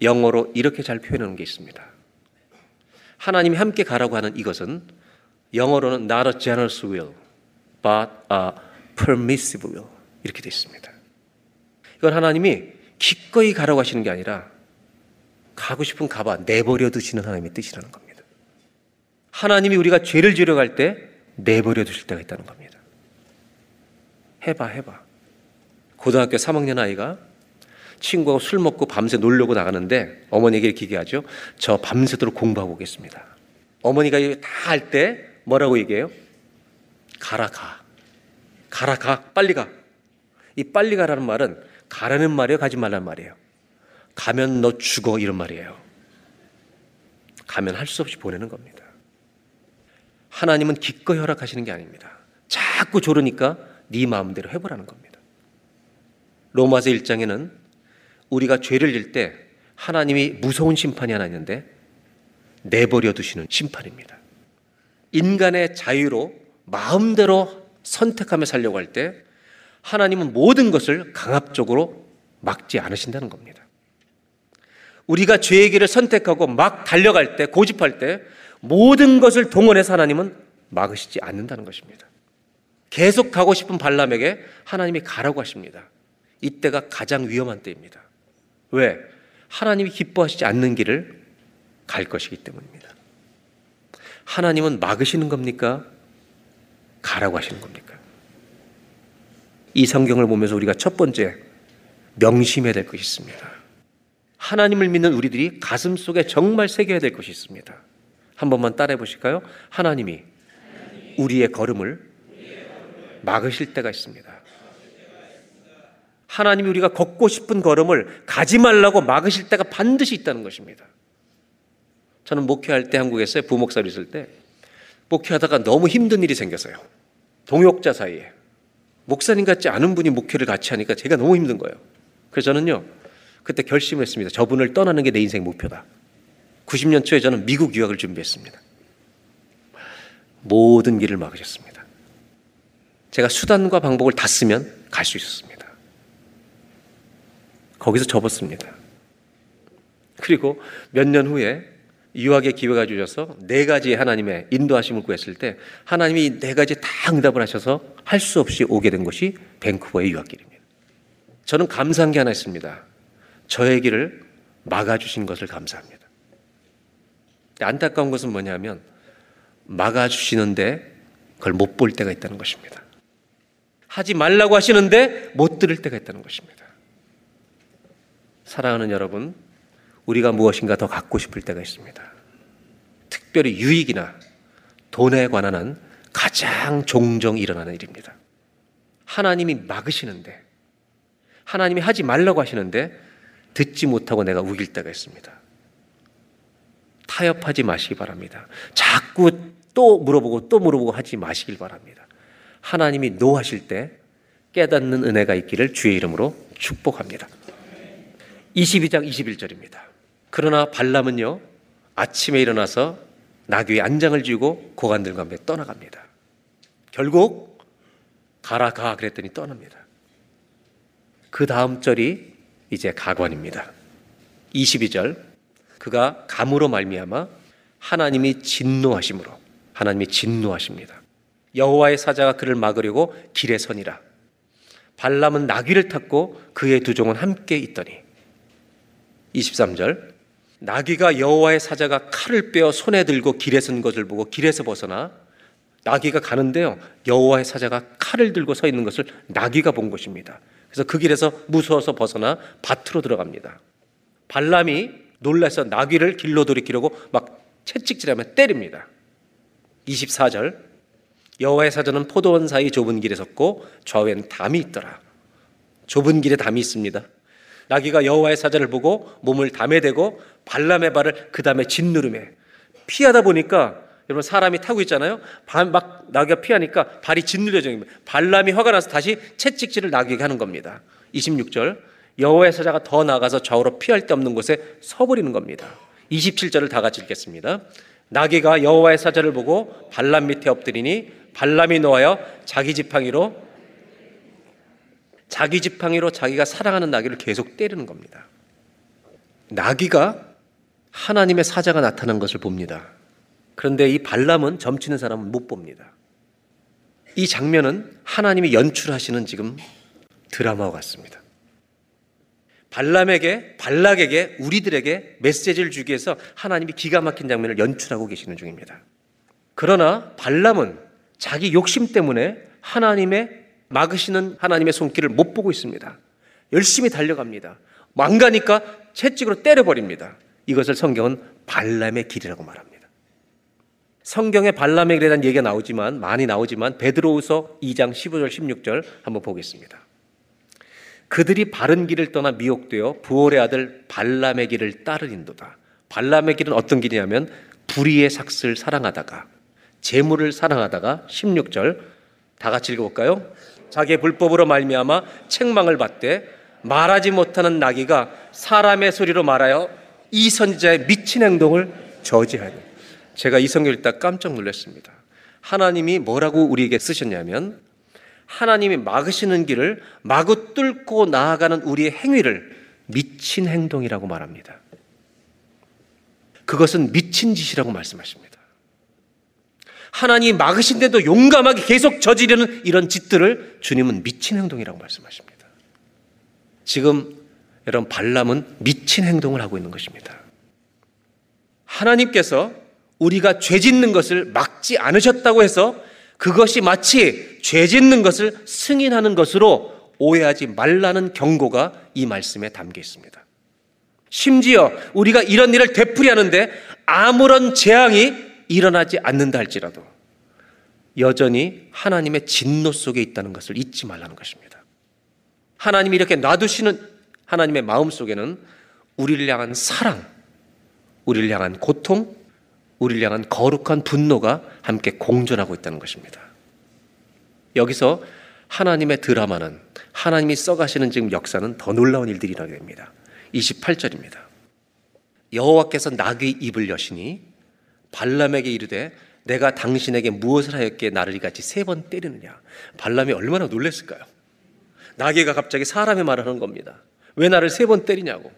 영어로 이렇게 잘 놓은 게 있습니다. 하나님이 함께 가라고 하는 이것은 영어로는 not a generous will, but a permissive will 이렇게 되어 있습니다. 이건 하나님이 기꺼이 가라고 하시는 게 아니라 가고 싶은 가봐 내버려 두시는 하나님의 뜻이라는 겁니다. 하나님이 우리가 죄를 지으려 갈때 내버려 두실 때가 있다는 겁니다. 해봐 해봐. 고등학교 3학년 아이가 친구하고 술 먹고 밤새 놀려고 나가는데 어머니에게 이렇게 얘기하죠. 저 밤새도록 공부하고 오겠습니다. 어머니가 다 할 때 뭐라고 얘기해요? 가라 가. 가라 가. 빨리 가. 이 빨리 가라는 말은 가라는 말이에요. 가지 말라는 말이에요. 가면 너 죽어 이런 말이에요. 가면 할 수 없이 보내는 겁니다. 하나님은 기꺼이 허락하시는 게 아닙니다. 자꾸 조르니까 네 마음대로 해보라는 겁니다. 로마서 1장에는 우리가 죄를 질 때 하나님이 무서운 심판이 하나 있는데 내버려 두시는 심판입니다. 인간의 자유로 마음대로 선택하며 살려고 할 때 하나님은 모든 것을 강압적으로 막지 않으신다는 겁니다. 우리가 죄의 길을 선택하고 막 달려갈 때, 고집할 때 모든 것을 동원해서 하나님은 막으시지 않는다는 것입니다. 계속 가고 싶은 발람에게 하나님이 가라고 하십니다. 이때가 가장 위험한 때입니다. 왜? 하나님이 기뻐하시지 않는 길을 갈 것이기 때문입니다. 하나님은 막으시는 겁니까? 가라고 하시는 겁니까? 이 성경을 보면서 우리가 첫 번째 명심해야 될 것이 있습니다. 하나님을 믿는 우리들이 가슴 속에 정말 새겨야 될 것이 있습니다. 한 번만 따라해 보실까요? 하나님이 우리의 걸음을 막으실 때가 있습니다. 하나님이 우리가 걷고 싶은 걸음을 가지 말라고 막으실 때가 반드시 있다는 것입니다. 저는 목회할 때 한국에서 부목사로 있을 때 목회하다가 너무 힘든 일이 생겼어요. 동역자 사이에. 목사님 같지 않은 분이 목회를 같이 하니까 제가 너무 힘든 거예요. 그래서 저는요, 그때 결심을 했습니다. 저분을 떠나는 게 내 인생 목표다. 90년 초에 저는 미국 유학을 준비했습니다. 모든 길을 막으셨습니다. 제가 수단과 방법을 다 쓰면 갈 수 있었습니다. 거기서 접었습니다. 그리고 몇 년 후에 유학의 기회가 주셔서 네 가지 하나님의 인도하심을 구했을 때 하나님이 네 가지 다 응답을 하셔서 할 수 없이 오게 된 것이 밴쿠버의 유학길입니다. 저는 감사한 게 하나 있습니다. 저의 길을 막아주신 것을 감사합니다. 안타까운 것은 뭐냐면 막아주시는데 그걸 못 볼 때가 있다는 것입니다. 하지 말라고 하시는데 못 들을 때가 있다는 것입니다. 사랑하는 여러분, 우리가 무엇인가 더 갖고 싶을 때가 있습니다. 특별히 유익이나 돈에 관한 한 가장 종종 일어나는 일입니다. 하나님이 막으시는데, 하나님이 하지 말라고 하시는데, 듣지 못하고 내가 우길 때가 있습니다. 타협하지 마시기 바랍니다. 자꾸 또 물어보고 또 물어보고 하지 마시길 바랍니다. 하나님이 노하실 때 깨닫는 은혜가 있기를 주의 이름으로 축복합니다. 22장 21절입니다. 그러나 발람은요, 아침에 일어나서 나귀의 안장을 쥐고 고관들과 함께 떠나갑니다. 결국 가라 가 그랬더니 떠납니다. 그 다음 절이 이제 가관입니다. 22절 그가 감으로 말미암아 하나님이 진노하심으로 하나님이 진노하십니다. 여호와의 사자가 그를 막으려고 길에 서니라. 발람은 나귀를 탔고 그의 두 종은 함께 있더니 23절 나귀가 여호와의 사자가 칼을 빼어 손에 들고 길에 선 것을 보고 길에서 벗어나 나귀가 가는데요. 여호와의 사자가 칼을 들고 서 있는 것을 나귀가 본 것입니다. 그래서 그 길에서 무서워서 벗어나 밭으로 들어갑니다. 발람이 놀라서 나귀를 길로 돌이키려고 막 채찍질하며 때립니다. 24절 여호와의 사자는 포도원 사이 좁은 길에 섰고 좌우엔 담이 있더라. 좁은 길에 담이 있습니다. 나귀가 여호와의 사자를 보고 몸을 담에 대고 발람의 발을 그 다음에 짓누르매 피하다 보니까 여러분 사람이 타고 있잖아요. 막 나귀가 피하니까 발이 짓누려져 있는 발람이 화가 나서 다시 채찍질을 나귀에게 하는 겁니다. 26절 여호와의 사자가 더 나가서 좌우로 피할 데 없는 곳에 서버리는 겁니다. 27절을 다 같이 읽겠습니다. 나귀가 여호와의 사자를 보고 발람 밑에 엎드리니 발람이 놓아여 자기 지팡이로 자기 지팡이로 자기가 사랑하는 나귀를 계속 때리는 겁니다. 나귀가 하나님의 사자가 나타난 것을 봅니다. 그런데 이 발람은 점치는 사람은 못 봅니다. 이 장면은 하나님이 연출하시는 지금 드라마와 같습니다. 발람에게, 발락에게, 우리들에게 메시지를 주기 위해서 하나님이 기가 막힌 장면을 연출하고 계시는 중입니다. 그러나 발람은 자기 욕심 때문에 하나님의 막으시는 하나님의 손길을 못 보고 있습니다. 열심히 달려갑니다. 망가니까 채찍으로 때려버립니다. 이것을 성경은 발람의 길이라고 말합니다. 성경에 발람의 길에 대한 얘기가 나오지만 많이 나오지만 베드로후서 2장 15절 16절 한번 보겠습니다. 그들이 바른 길을 떠나 미혹되어 부올의 아들 발람의 길을 따르린도다. 발람의 길은 어떤 길이냐면 불의의 삭슬 사랑하다가 재물을 사랑하다가 16절 다 같이 읽어볼까요? 자기의 불법으로 말미암아 책망을 받되 말하지 못하는 나귀가 사람의 소리로 말하여 이 선지자의 미친 행동을 저지하니 제가 이 성경 읽다 깜짝 놀랐습니다. 하나님이 뭐라고 우리에게 쓰셨냐면 하나님이 막으시는 길을 마구 뚫고 나아가는 우리의 행위를 미친 행동이라고 말합니다. 그것은 미친 짓이라고 말씀하십니다. 하나님이 막으신데도 용감하게 계속 저지르는 이런 짓들을 주님은 미친 행동이라고 말씀하십니다. 지금 여러분 발람은 미친 행동을 하고 있는 것입니다. 하나님께서 우리가 죄 짓는 것을 막지 않으셨다고 해서 그것이 마치 죄 짓는 것을 승인하는 것으로 오해하지 말라는 경고가 이 말씀에 담겨 있습니다. 심지어 우리가 이런 일을 되풀이하는데 아무런 재앙이 일어나지 않는다 할지라도 여전히 하나님의 진노 속에 있다는 것을 잊지 말라는 것입니다. 하나님이 이렇게 놔두시는 하나님의 마음 속에는 우리를 향한 사랑, 우리를 향한 고통, 우리를 향한 거룩한 분노가 함께 공존하고 있다는 것입니다. 여기서 하나님의 드라마는 하나님이 써가시는 지금 역사는 더 놀라운 일들이 일어나게 됩니다. 28절입니다. 여호와께서 나귀 입을 여시니 발람에게 이르되 내가 당신에게 무엇을 하였기에 나를 이같이 세 번 때리느냐. 발람이 얼마나 놀랐을까요? 나귀가 갑자기 사람의 말을 하는 겁니다. 왜 나를 세 번 때리냐고.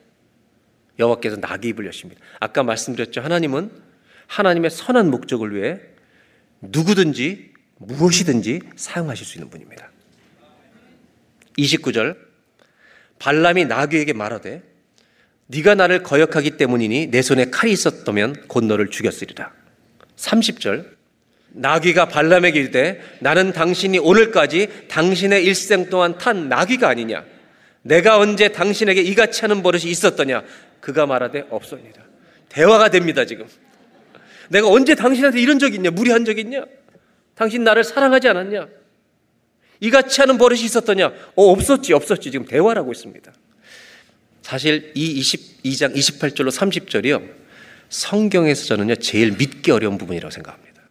여호와께서 나귀 입을 여십니다. 아까 말씀드렸죠. 하나님은 하나님의 선한 목적을 위해 누구든지 무엇이든지 사용하실 수 있는 분입니다. 29절 발람이 나귀에게 말하되 네가 나를 거역하기 때문이니 내 손에 칼이 있었다면 곧 너를 죽였으리라. 30절 나귀가 발람에게 이르되 나는 당신이 오늘까지 당신의 일생 동안 탄 나귀가 아니냐 내가 언제 당신에게 이같이 하는 버릇이 있었더냐 그가 말하되 없습니다. 대화가 됩니다 지금. 내가 언제 당신한테 이런 적이 있냐 무리한 적이 있냐 당신 나를 사랑하지 않았냐 이같이 하는 버릇이 있었더냐 어 없었지 없었지 지금 대화를 하고 있습니다. 사실 이 22장 28절로 30절이요. 성경에서 저는요, 제일 믿기 어려운 부분이라고 생각합니다.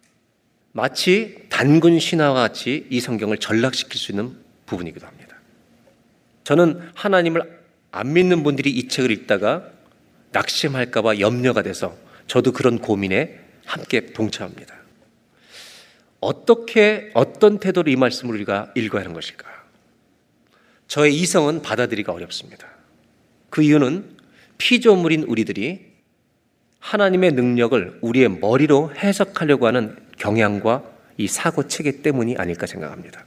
마치 단군 신화와 같이 이 성경을 전락시킬 수 있는 부분이기도 합니다. 저는 하나님을 안 믿는 분들이 이 책을 읽다가 낙심할까봐 염려가 돼서 저도 그런 고민에 함께 동참합니다. 어떻게, 어떤 태도로 이 말씀을 우리가 읽어야 하는 것일까? 저의 이성은 받아들이기가 어렵습니다. 그 이유는 피조물인 우리들이 하나님의 능력을 우리의 머리로 해석하려고 하는 경향과 이 사고 체계 때문이 아닐까 생각합니다.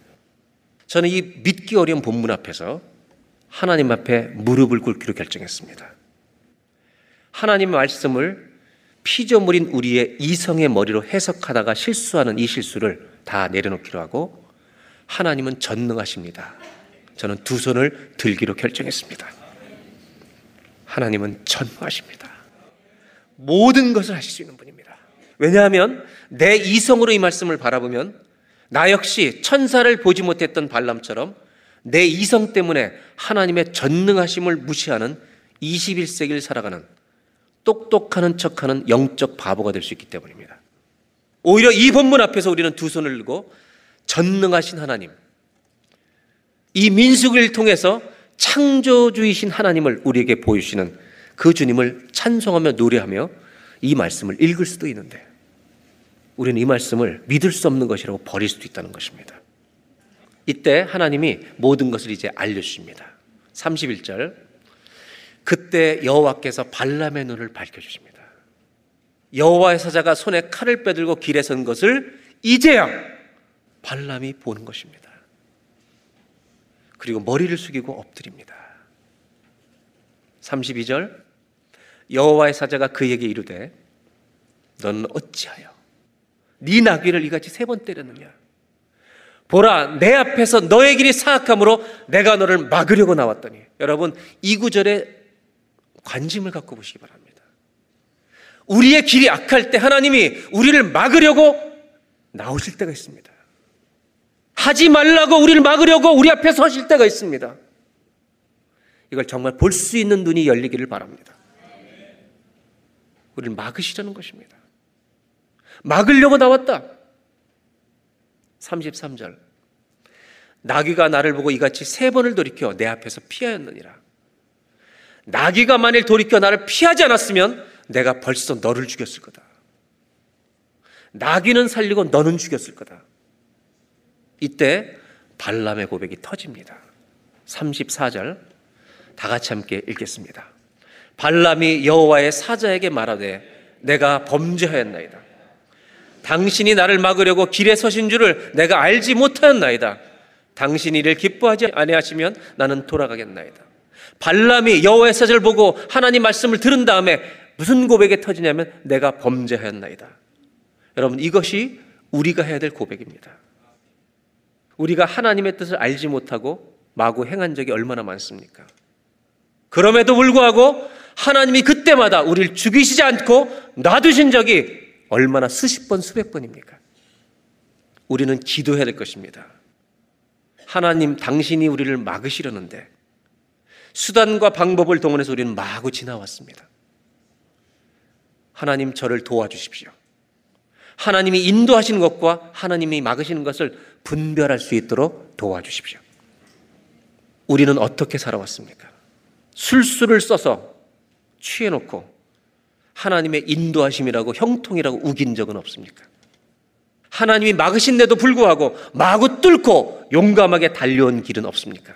저는 이 믿기 어려운 본문 앞에서 하나님 앞에 무릎을 꿇기로 결정했습니다. 하나님의 말씀을 피조물인 우리의 이성의 머리로 해석하다가 실수하는 이 실수를 다 내려놓기로 하고 하나님은 전능하십니다. 저는 두 손을 들기로 결정했습니다. 하나님은 전능하십니다. 모든 것을 하실 수 있는 분입니다. 왜냐하면 내 이성으로 이 말씀을 바라보면 나 역시 천사를 보지 못했던 발람처럼 내 이성 때문에 하나님의 전능하심을 무시하는 21세기를 살아가는 똑똑하는 척하는 영적 바보가 될 수 있기 때문입니다. 오히려 이 본문 앞에서 우리는 두 손을 들고 전능하신 하나님, 이 민숙을 통해서 창조주이신 하나님을 우리에게 보여주시는 그 주님을 찬송하며 노래하며 이 말씀을 읽을 수도 있는데 우리는 이 말씀을 믿을 수 없는 것이라고 버릴 수도 있다는 것입니다. 이때 하나님이 모든 것을 이제 알려주십니다. 31절 그때 여호와께서 발람의 눈을 밝혀주십니다. 여호와의 사자가 손에 칼을 빼들고 길에 선 것을 이제야 발람이 보는 것입니다. 그리고 머리를 숙이고 엎드립니다. 32절 여호와의 사자가 그에게 이르되 너는 어찌하여 네 나귀를 이같이 세 번 때렸느냐 보라, 내 앞에서 너의 길이 사악함으로 내가 너를 막으려고 나왔더니. 여러분, 이 구절에 관심을 갖고 보시기 바랍니다. 우리의 길이 악할 때 하나님이 우리를 막으려고 나오실 때가 있습니다. 하지 말라고 우리를 막으려고 우리 앞에 서실 때가 있습니다. 이걸 정말 볼 수 있는 눈이 열리기를 바랍니다. 우리를 막으시려는 것입니다. 막으려고 나왔다. 33절. 나귀가 나를 보고 이같이 세 번을 돌이켜 내 앞에서 피하였느니라. 나귀가 만일 돌이켜 나를 피하지 않았으면 내가 벌써 너를 죽였을 거다. 나귀는 살리고 너는 죽였을 거다. 이때 발람의 고백이 터집니다. 34절 다 같이 함께 읽겠습니다. 발람이 여호와의 사자에게 말하되 내가 범죄하였나이다. 당신이 나를 막으려고 길에 서신 줄을 내가 알지 못하였나이다. 당신이 이를 기뻐하지 아니하시면 나는 돌아가겠나이다. 발람이 여호와의 사자를 보고 하나님 말씀을 들은 다음에 무슨 고백이 터지냐면 내가 범죄하였나이다. 여러분 이것이 우리가 해야 될 고백입니다. 우리가 하나님의 뜻을 알지 못하고 마구 행한 적이 얼마나 많습니까? 그럼에도 불구하고 하나님이 그때마다 우리를 죽이시지 않고 놔두신 적이 얼마나 수십 번, 수백 번입니까? 우리는 기도해야 될 것입니다. 하나님, 당신이 우리를 막으시려는데 수단과 방법을 동원해서 우리는 마구 지나왔습니다. 하나님, 저를 도와주십시오. 하나님이 인도하시는 것과 하나님이 막으시는 것을 분별할 수 있도록 도와주십시오. 우리는 어떻게 살아왔습니까? 술수를 써서 취해놓고 하나님의 인도하심이라고 형통이라고 우긴 적은 없습니까? 하나님이 막으신데도 불구하고 마구 뚫고 용감하게 달려온 길은 없습니까?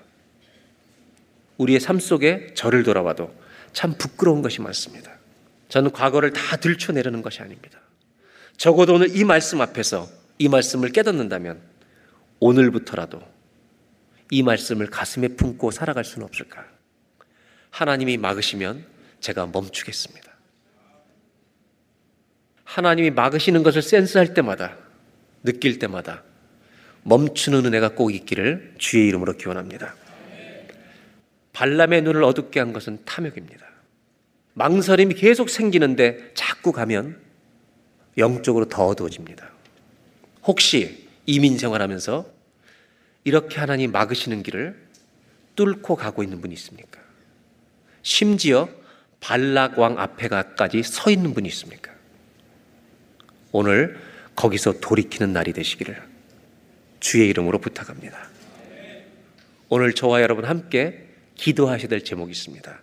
우리의 삶 속에 저를 돌아봐도 참 부끄러운 것이 많습니다. 저는 과거를 다 들춰내려는 것이 아닙니다. 적어도 오늘 이 말씀 앞에서 이 말씀을 깨닫는다면 오늘부터라도 이 말씀을 가슴에 품고 살아갈 수는 없을까? 하나님이 막으시면 제가 멈추겠습니다. 하나님이 막으시는 것을 센스할 때마다, 느낄 때마다 멈추는 은혜가 꼭 있기를 주의 이름으로 기원합니다. 발람의 눈을 어둡게 한 것은 탐욕입니다. 망설임이 계속 생기는데 자꾸 가면 영적으로 더 어두워집니다. 혹시 이민 생활하면서 이렇게 하나님 막으시는 길을 뚫고 가고 있는 분이 있습니까? 심지어 발락 왕 앞에까지 서 있는 분이 있습니까? 오늘 거기서 돌이키는 날이 되시기를 주의 이름으로 부탁합니다. 오늘 저와 여러분 함께 기도하셔야 될 제목이 있습니다.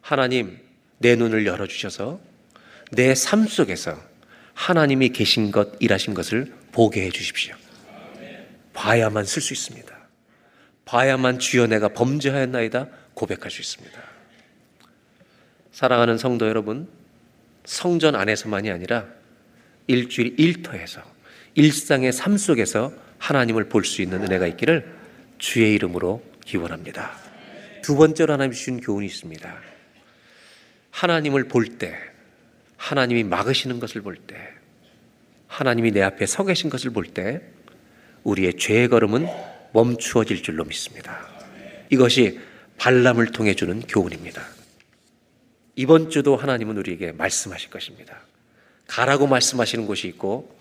하나님, 내 눈을 열어주셔서 내 삶 속에서 하나님이 계신 것, 일하신 것을 보게 해 주십시오. 봐야만 쓸 수 있습니다. 봐야만 주여 내가 범죄하였나이다 고백할 수 있습니다. 사랑하는 성도 여러분, 성전 안에서만이 아니라 일주일 일터에서 일상의 삶 속에서 하나님을 볼 수 있는 은혜가 있기를 주의 이름으로 기원합니다. 두 번째로 하나님 주신 교훈이 있습니다. 하나님을 볼 때, 하나님이 막으시는 것을 볼 때, 하나님이 내 앞에 서 계신 것을 볼 때, 우리의 죄의 걸음은 멈추어질 줄로 믿습니다. 이것이 발람을 통해 주는 교훈입니다. 이번 주도 하나님은 우리에게 말씀하실 것입니다. 가라고 말씀하시는 곳이 있고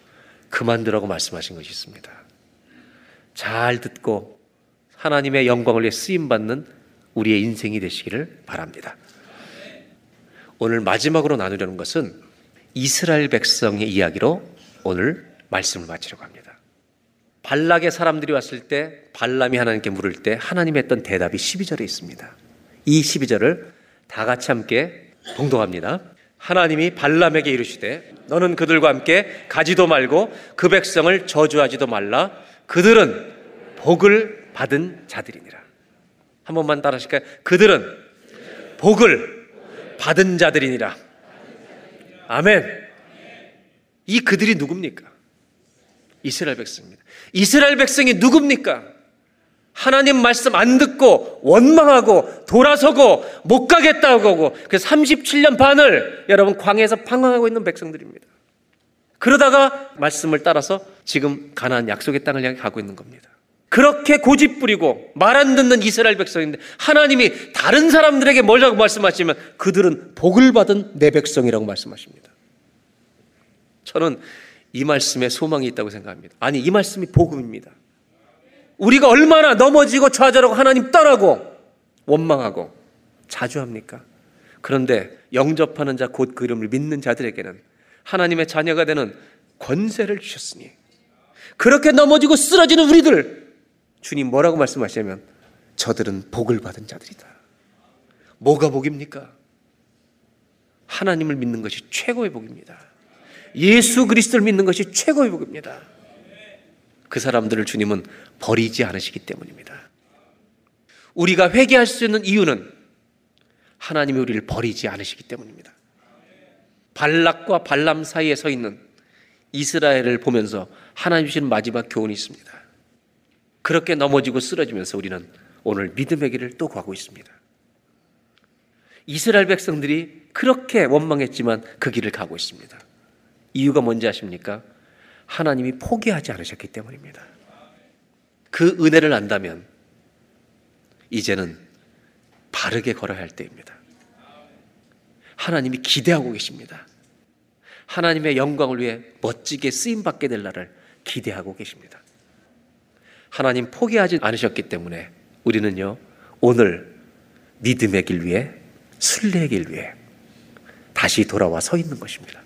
그만두라고 말씀하신 것이 있습니다. 잘 듣고 하나님의 영광을 위해 쓰임 받는 우리의 인생이 되시기를 바랍니다. 오늘 마지막으로 나누려는 것은 이스라엘 백성의 이야기로 오늘 말씀을 마치려고 합니다. 발락의 사람들이 왔을 때 발람이 하나님께 물을 때 하나님 했던 대답이 12절에 있습니다. 이 12절을 다 같이 함께 봉독합니다. 하나님이 발람에게 이르시되 너는 그들과 함께 가지도 말고 그 백성을 저주하지도 말라 그들은 복을 받은 자들이니라. 한 번만 따라 하실까요? 그들은 복을 받은 자들이니라. 아멘. 이 그들이 누굽니까? 이스라엘 백성입니다. 이스라엘 백성이 누굽니까? 하나님 말씀 안 듣고 원망하고 돌아서고 못 가겠다고 하고 그 37년 반을 여러분 광야에서 방황하고 있는 백성들입니다. 그러다가 말씀을 따라서 지금 가나안 약속의 땅을 향해 가고 있는 겁니다. 그렇게 고집 부리고 말 안 듣는 이스라엘 백성인데 하나님이 다른 사람들에게 뭐라고 말씀하시면 그들은 복을 받은 내 백성이라고 말씀하십니다. 저는 이 말씀에 소망이 있다고 생각합니다. 아니, 이 말씀이 복음입니다. 우리가 얼마나 넘어지고 좌절하고 하나님 떠나고 원망하고 자주 합니까? 그런데 영접하는 자 곧 그름을 믿는 자들에게는 하나님의 자녀가 되는 권세를 주셨으니 그렇게 넘어지고 쓰러지는 우리들 주님 뭐라고 말씀하시냐면 저들은 복을 받은 자들이다. 뭐가 복입니까? 하나님을 믿는 것이 최고의 복입니다. 예수 그리스도를 믿는 것이 최고의 복입니다. 그 사람들을 주님은 버리지 않으시기 때문입니다. 우리가 회개할 수 있는 이유는 하나님이 우리를 버리지 않으시기 때문입니다. 발락과 발람 사이에 서 있는 이스라엘을 보면서 하나님 주시는 마지막 교훈이 있습니다. 그렇게 넘어지고 쓰러지면서 우리는 오늘 믿음의 길을 또 가고 있습니다. 이스라엘 백성들이 그렇게 원망했지만 그 길을 가고 있습니다. 이유가 뭔지 아십니까? 하나님이 포기하지 않으셨기 때문입니다. 그 은혜를 안다면 이제는 바르게 걸어야 할 때입니다. 하나님이 기대하고 계십니다. 하나님의 영광을 위해 멋지게 쓰임 받게 될 날을 기대하고 계십니다. 하나님 포기하지 않으셨기 때문에 우리는요 오늘 믿음의 길 위에 순례의 길 위에 다시 돌아와 서 있는 것입니다.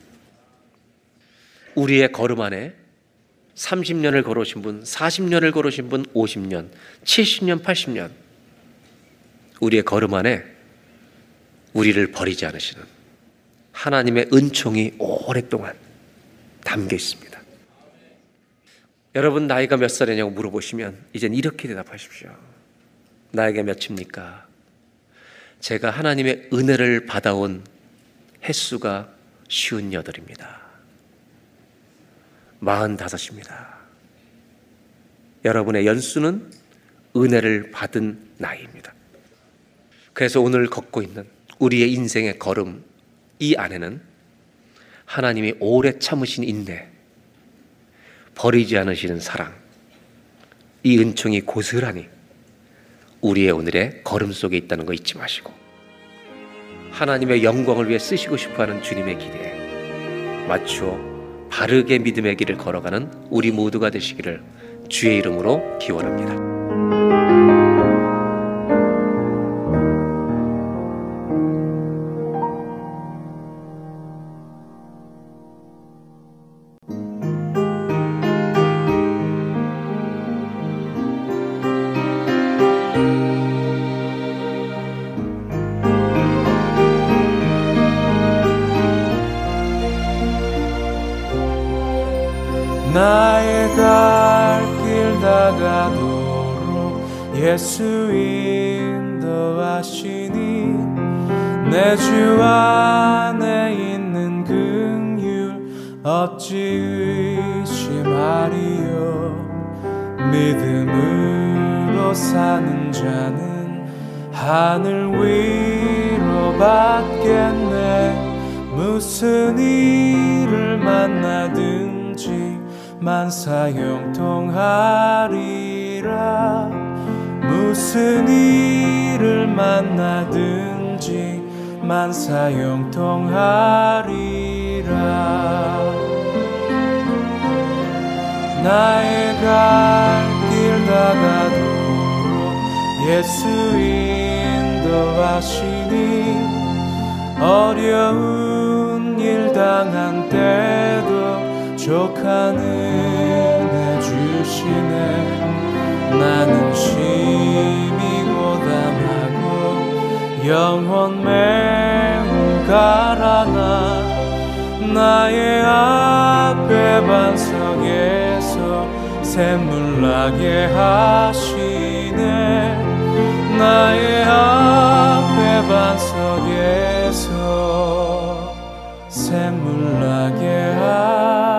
우리의 걸음 안에 30년을 걸으신 분, 40년을 걸으신 분, 50년, 70년, 80년 우리의 걸음 안에 우리를 버리지 않으시는 하나님의 은총이 오랫동안 담겨 있습니다. 여러분 나이가 몇 살이냐고 물어보시면 이젠 이렇게 대답하십시오. 나에게 몇입니까? 제가 하나님의 은혜를 받아온 횟수가 쉬운 여덟입니다. 마흔 다섯입니다. 여러분의 연수는 은혜를 받은 나이입니다. 그래서 오늘 걷고 있는 우리의 인생의 걸음 이 안에는 하나님이 오래 참으신 인내, 버리지 않으시는 사랑, 이 은총이 고스란히 우리의 오늘의 걸음 속에 있다는 거 잊지 마시고 하나님의 영광을 위해 쓰시고 싶어하는 주님의 길에 맞추어 바르게 믿음의 길을 걸어가는 우리 모두가 되시기를 주의 이름으로 기원합니다. 앞에 반석에서 샘물 나게 하시네. 나의 앞에 반석에서 샘물 나게 하시네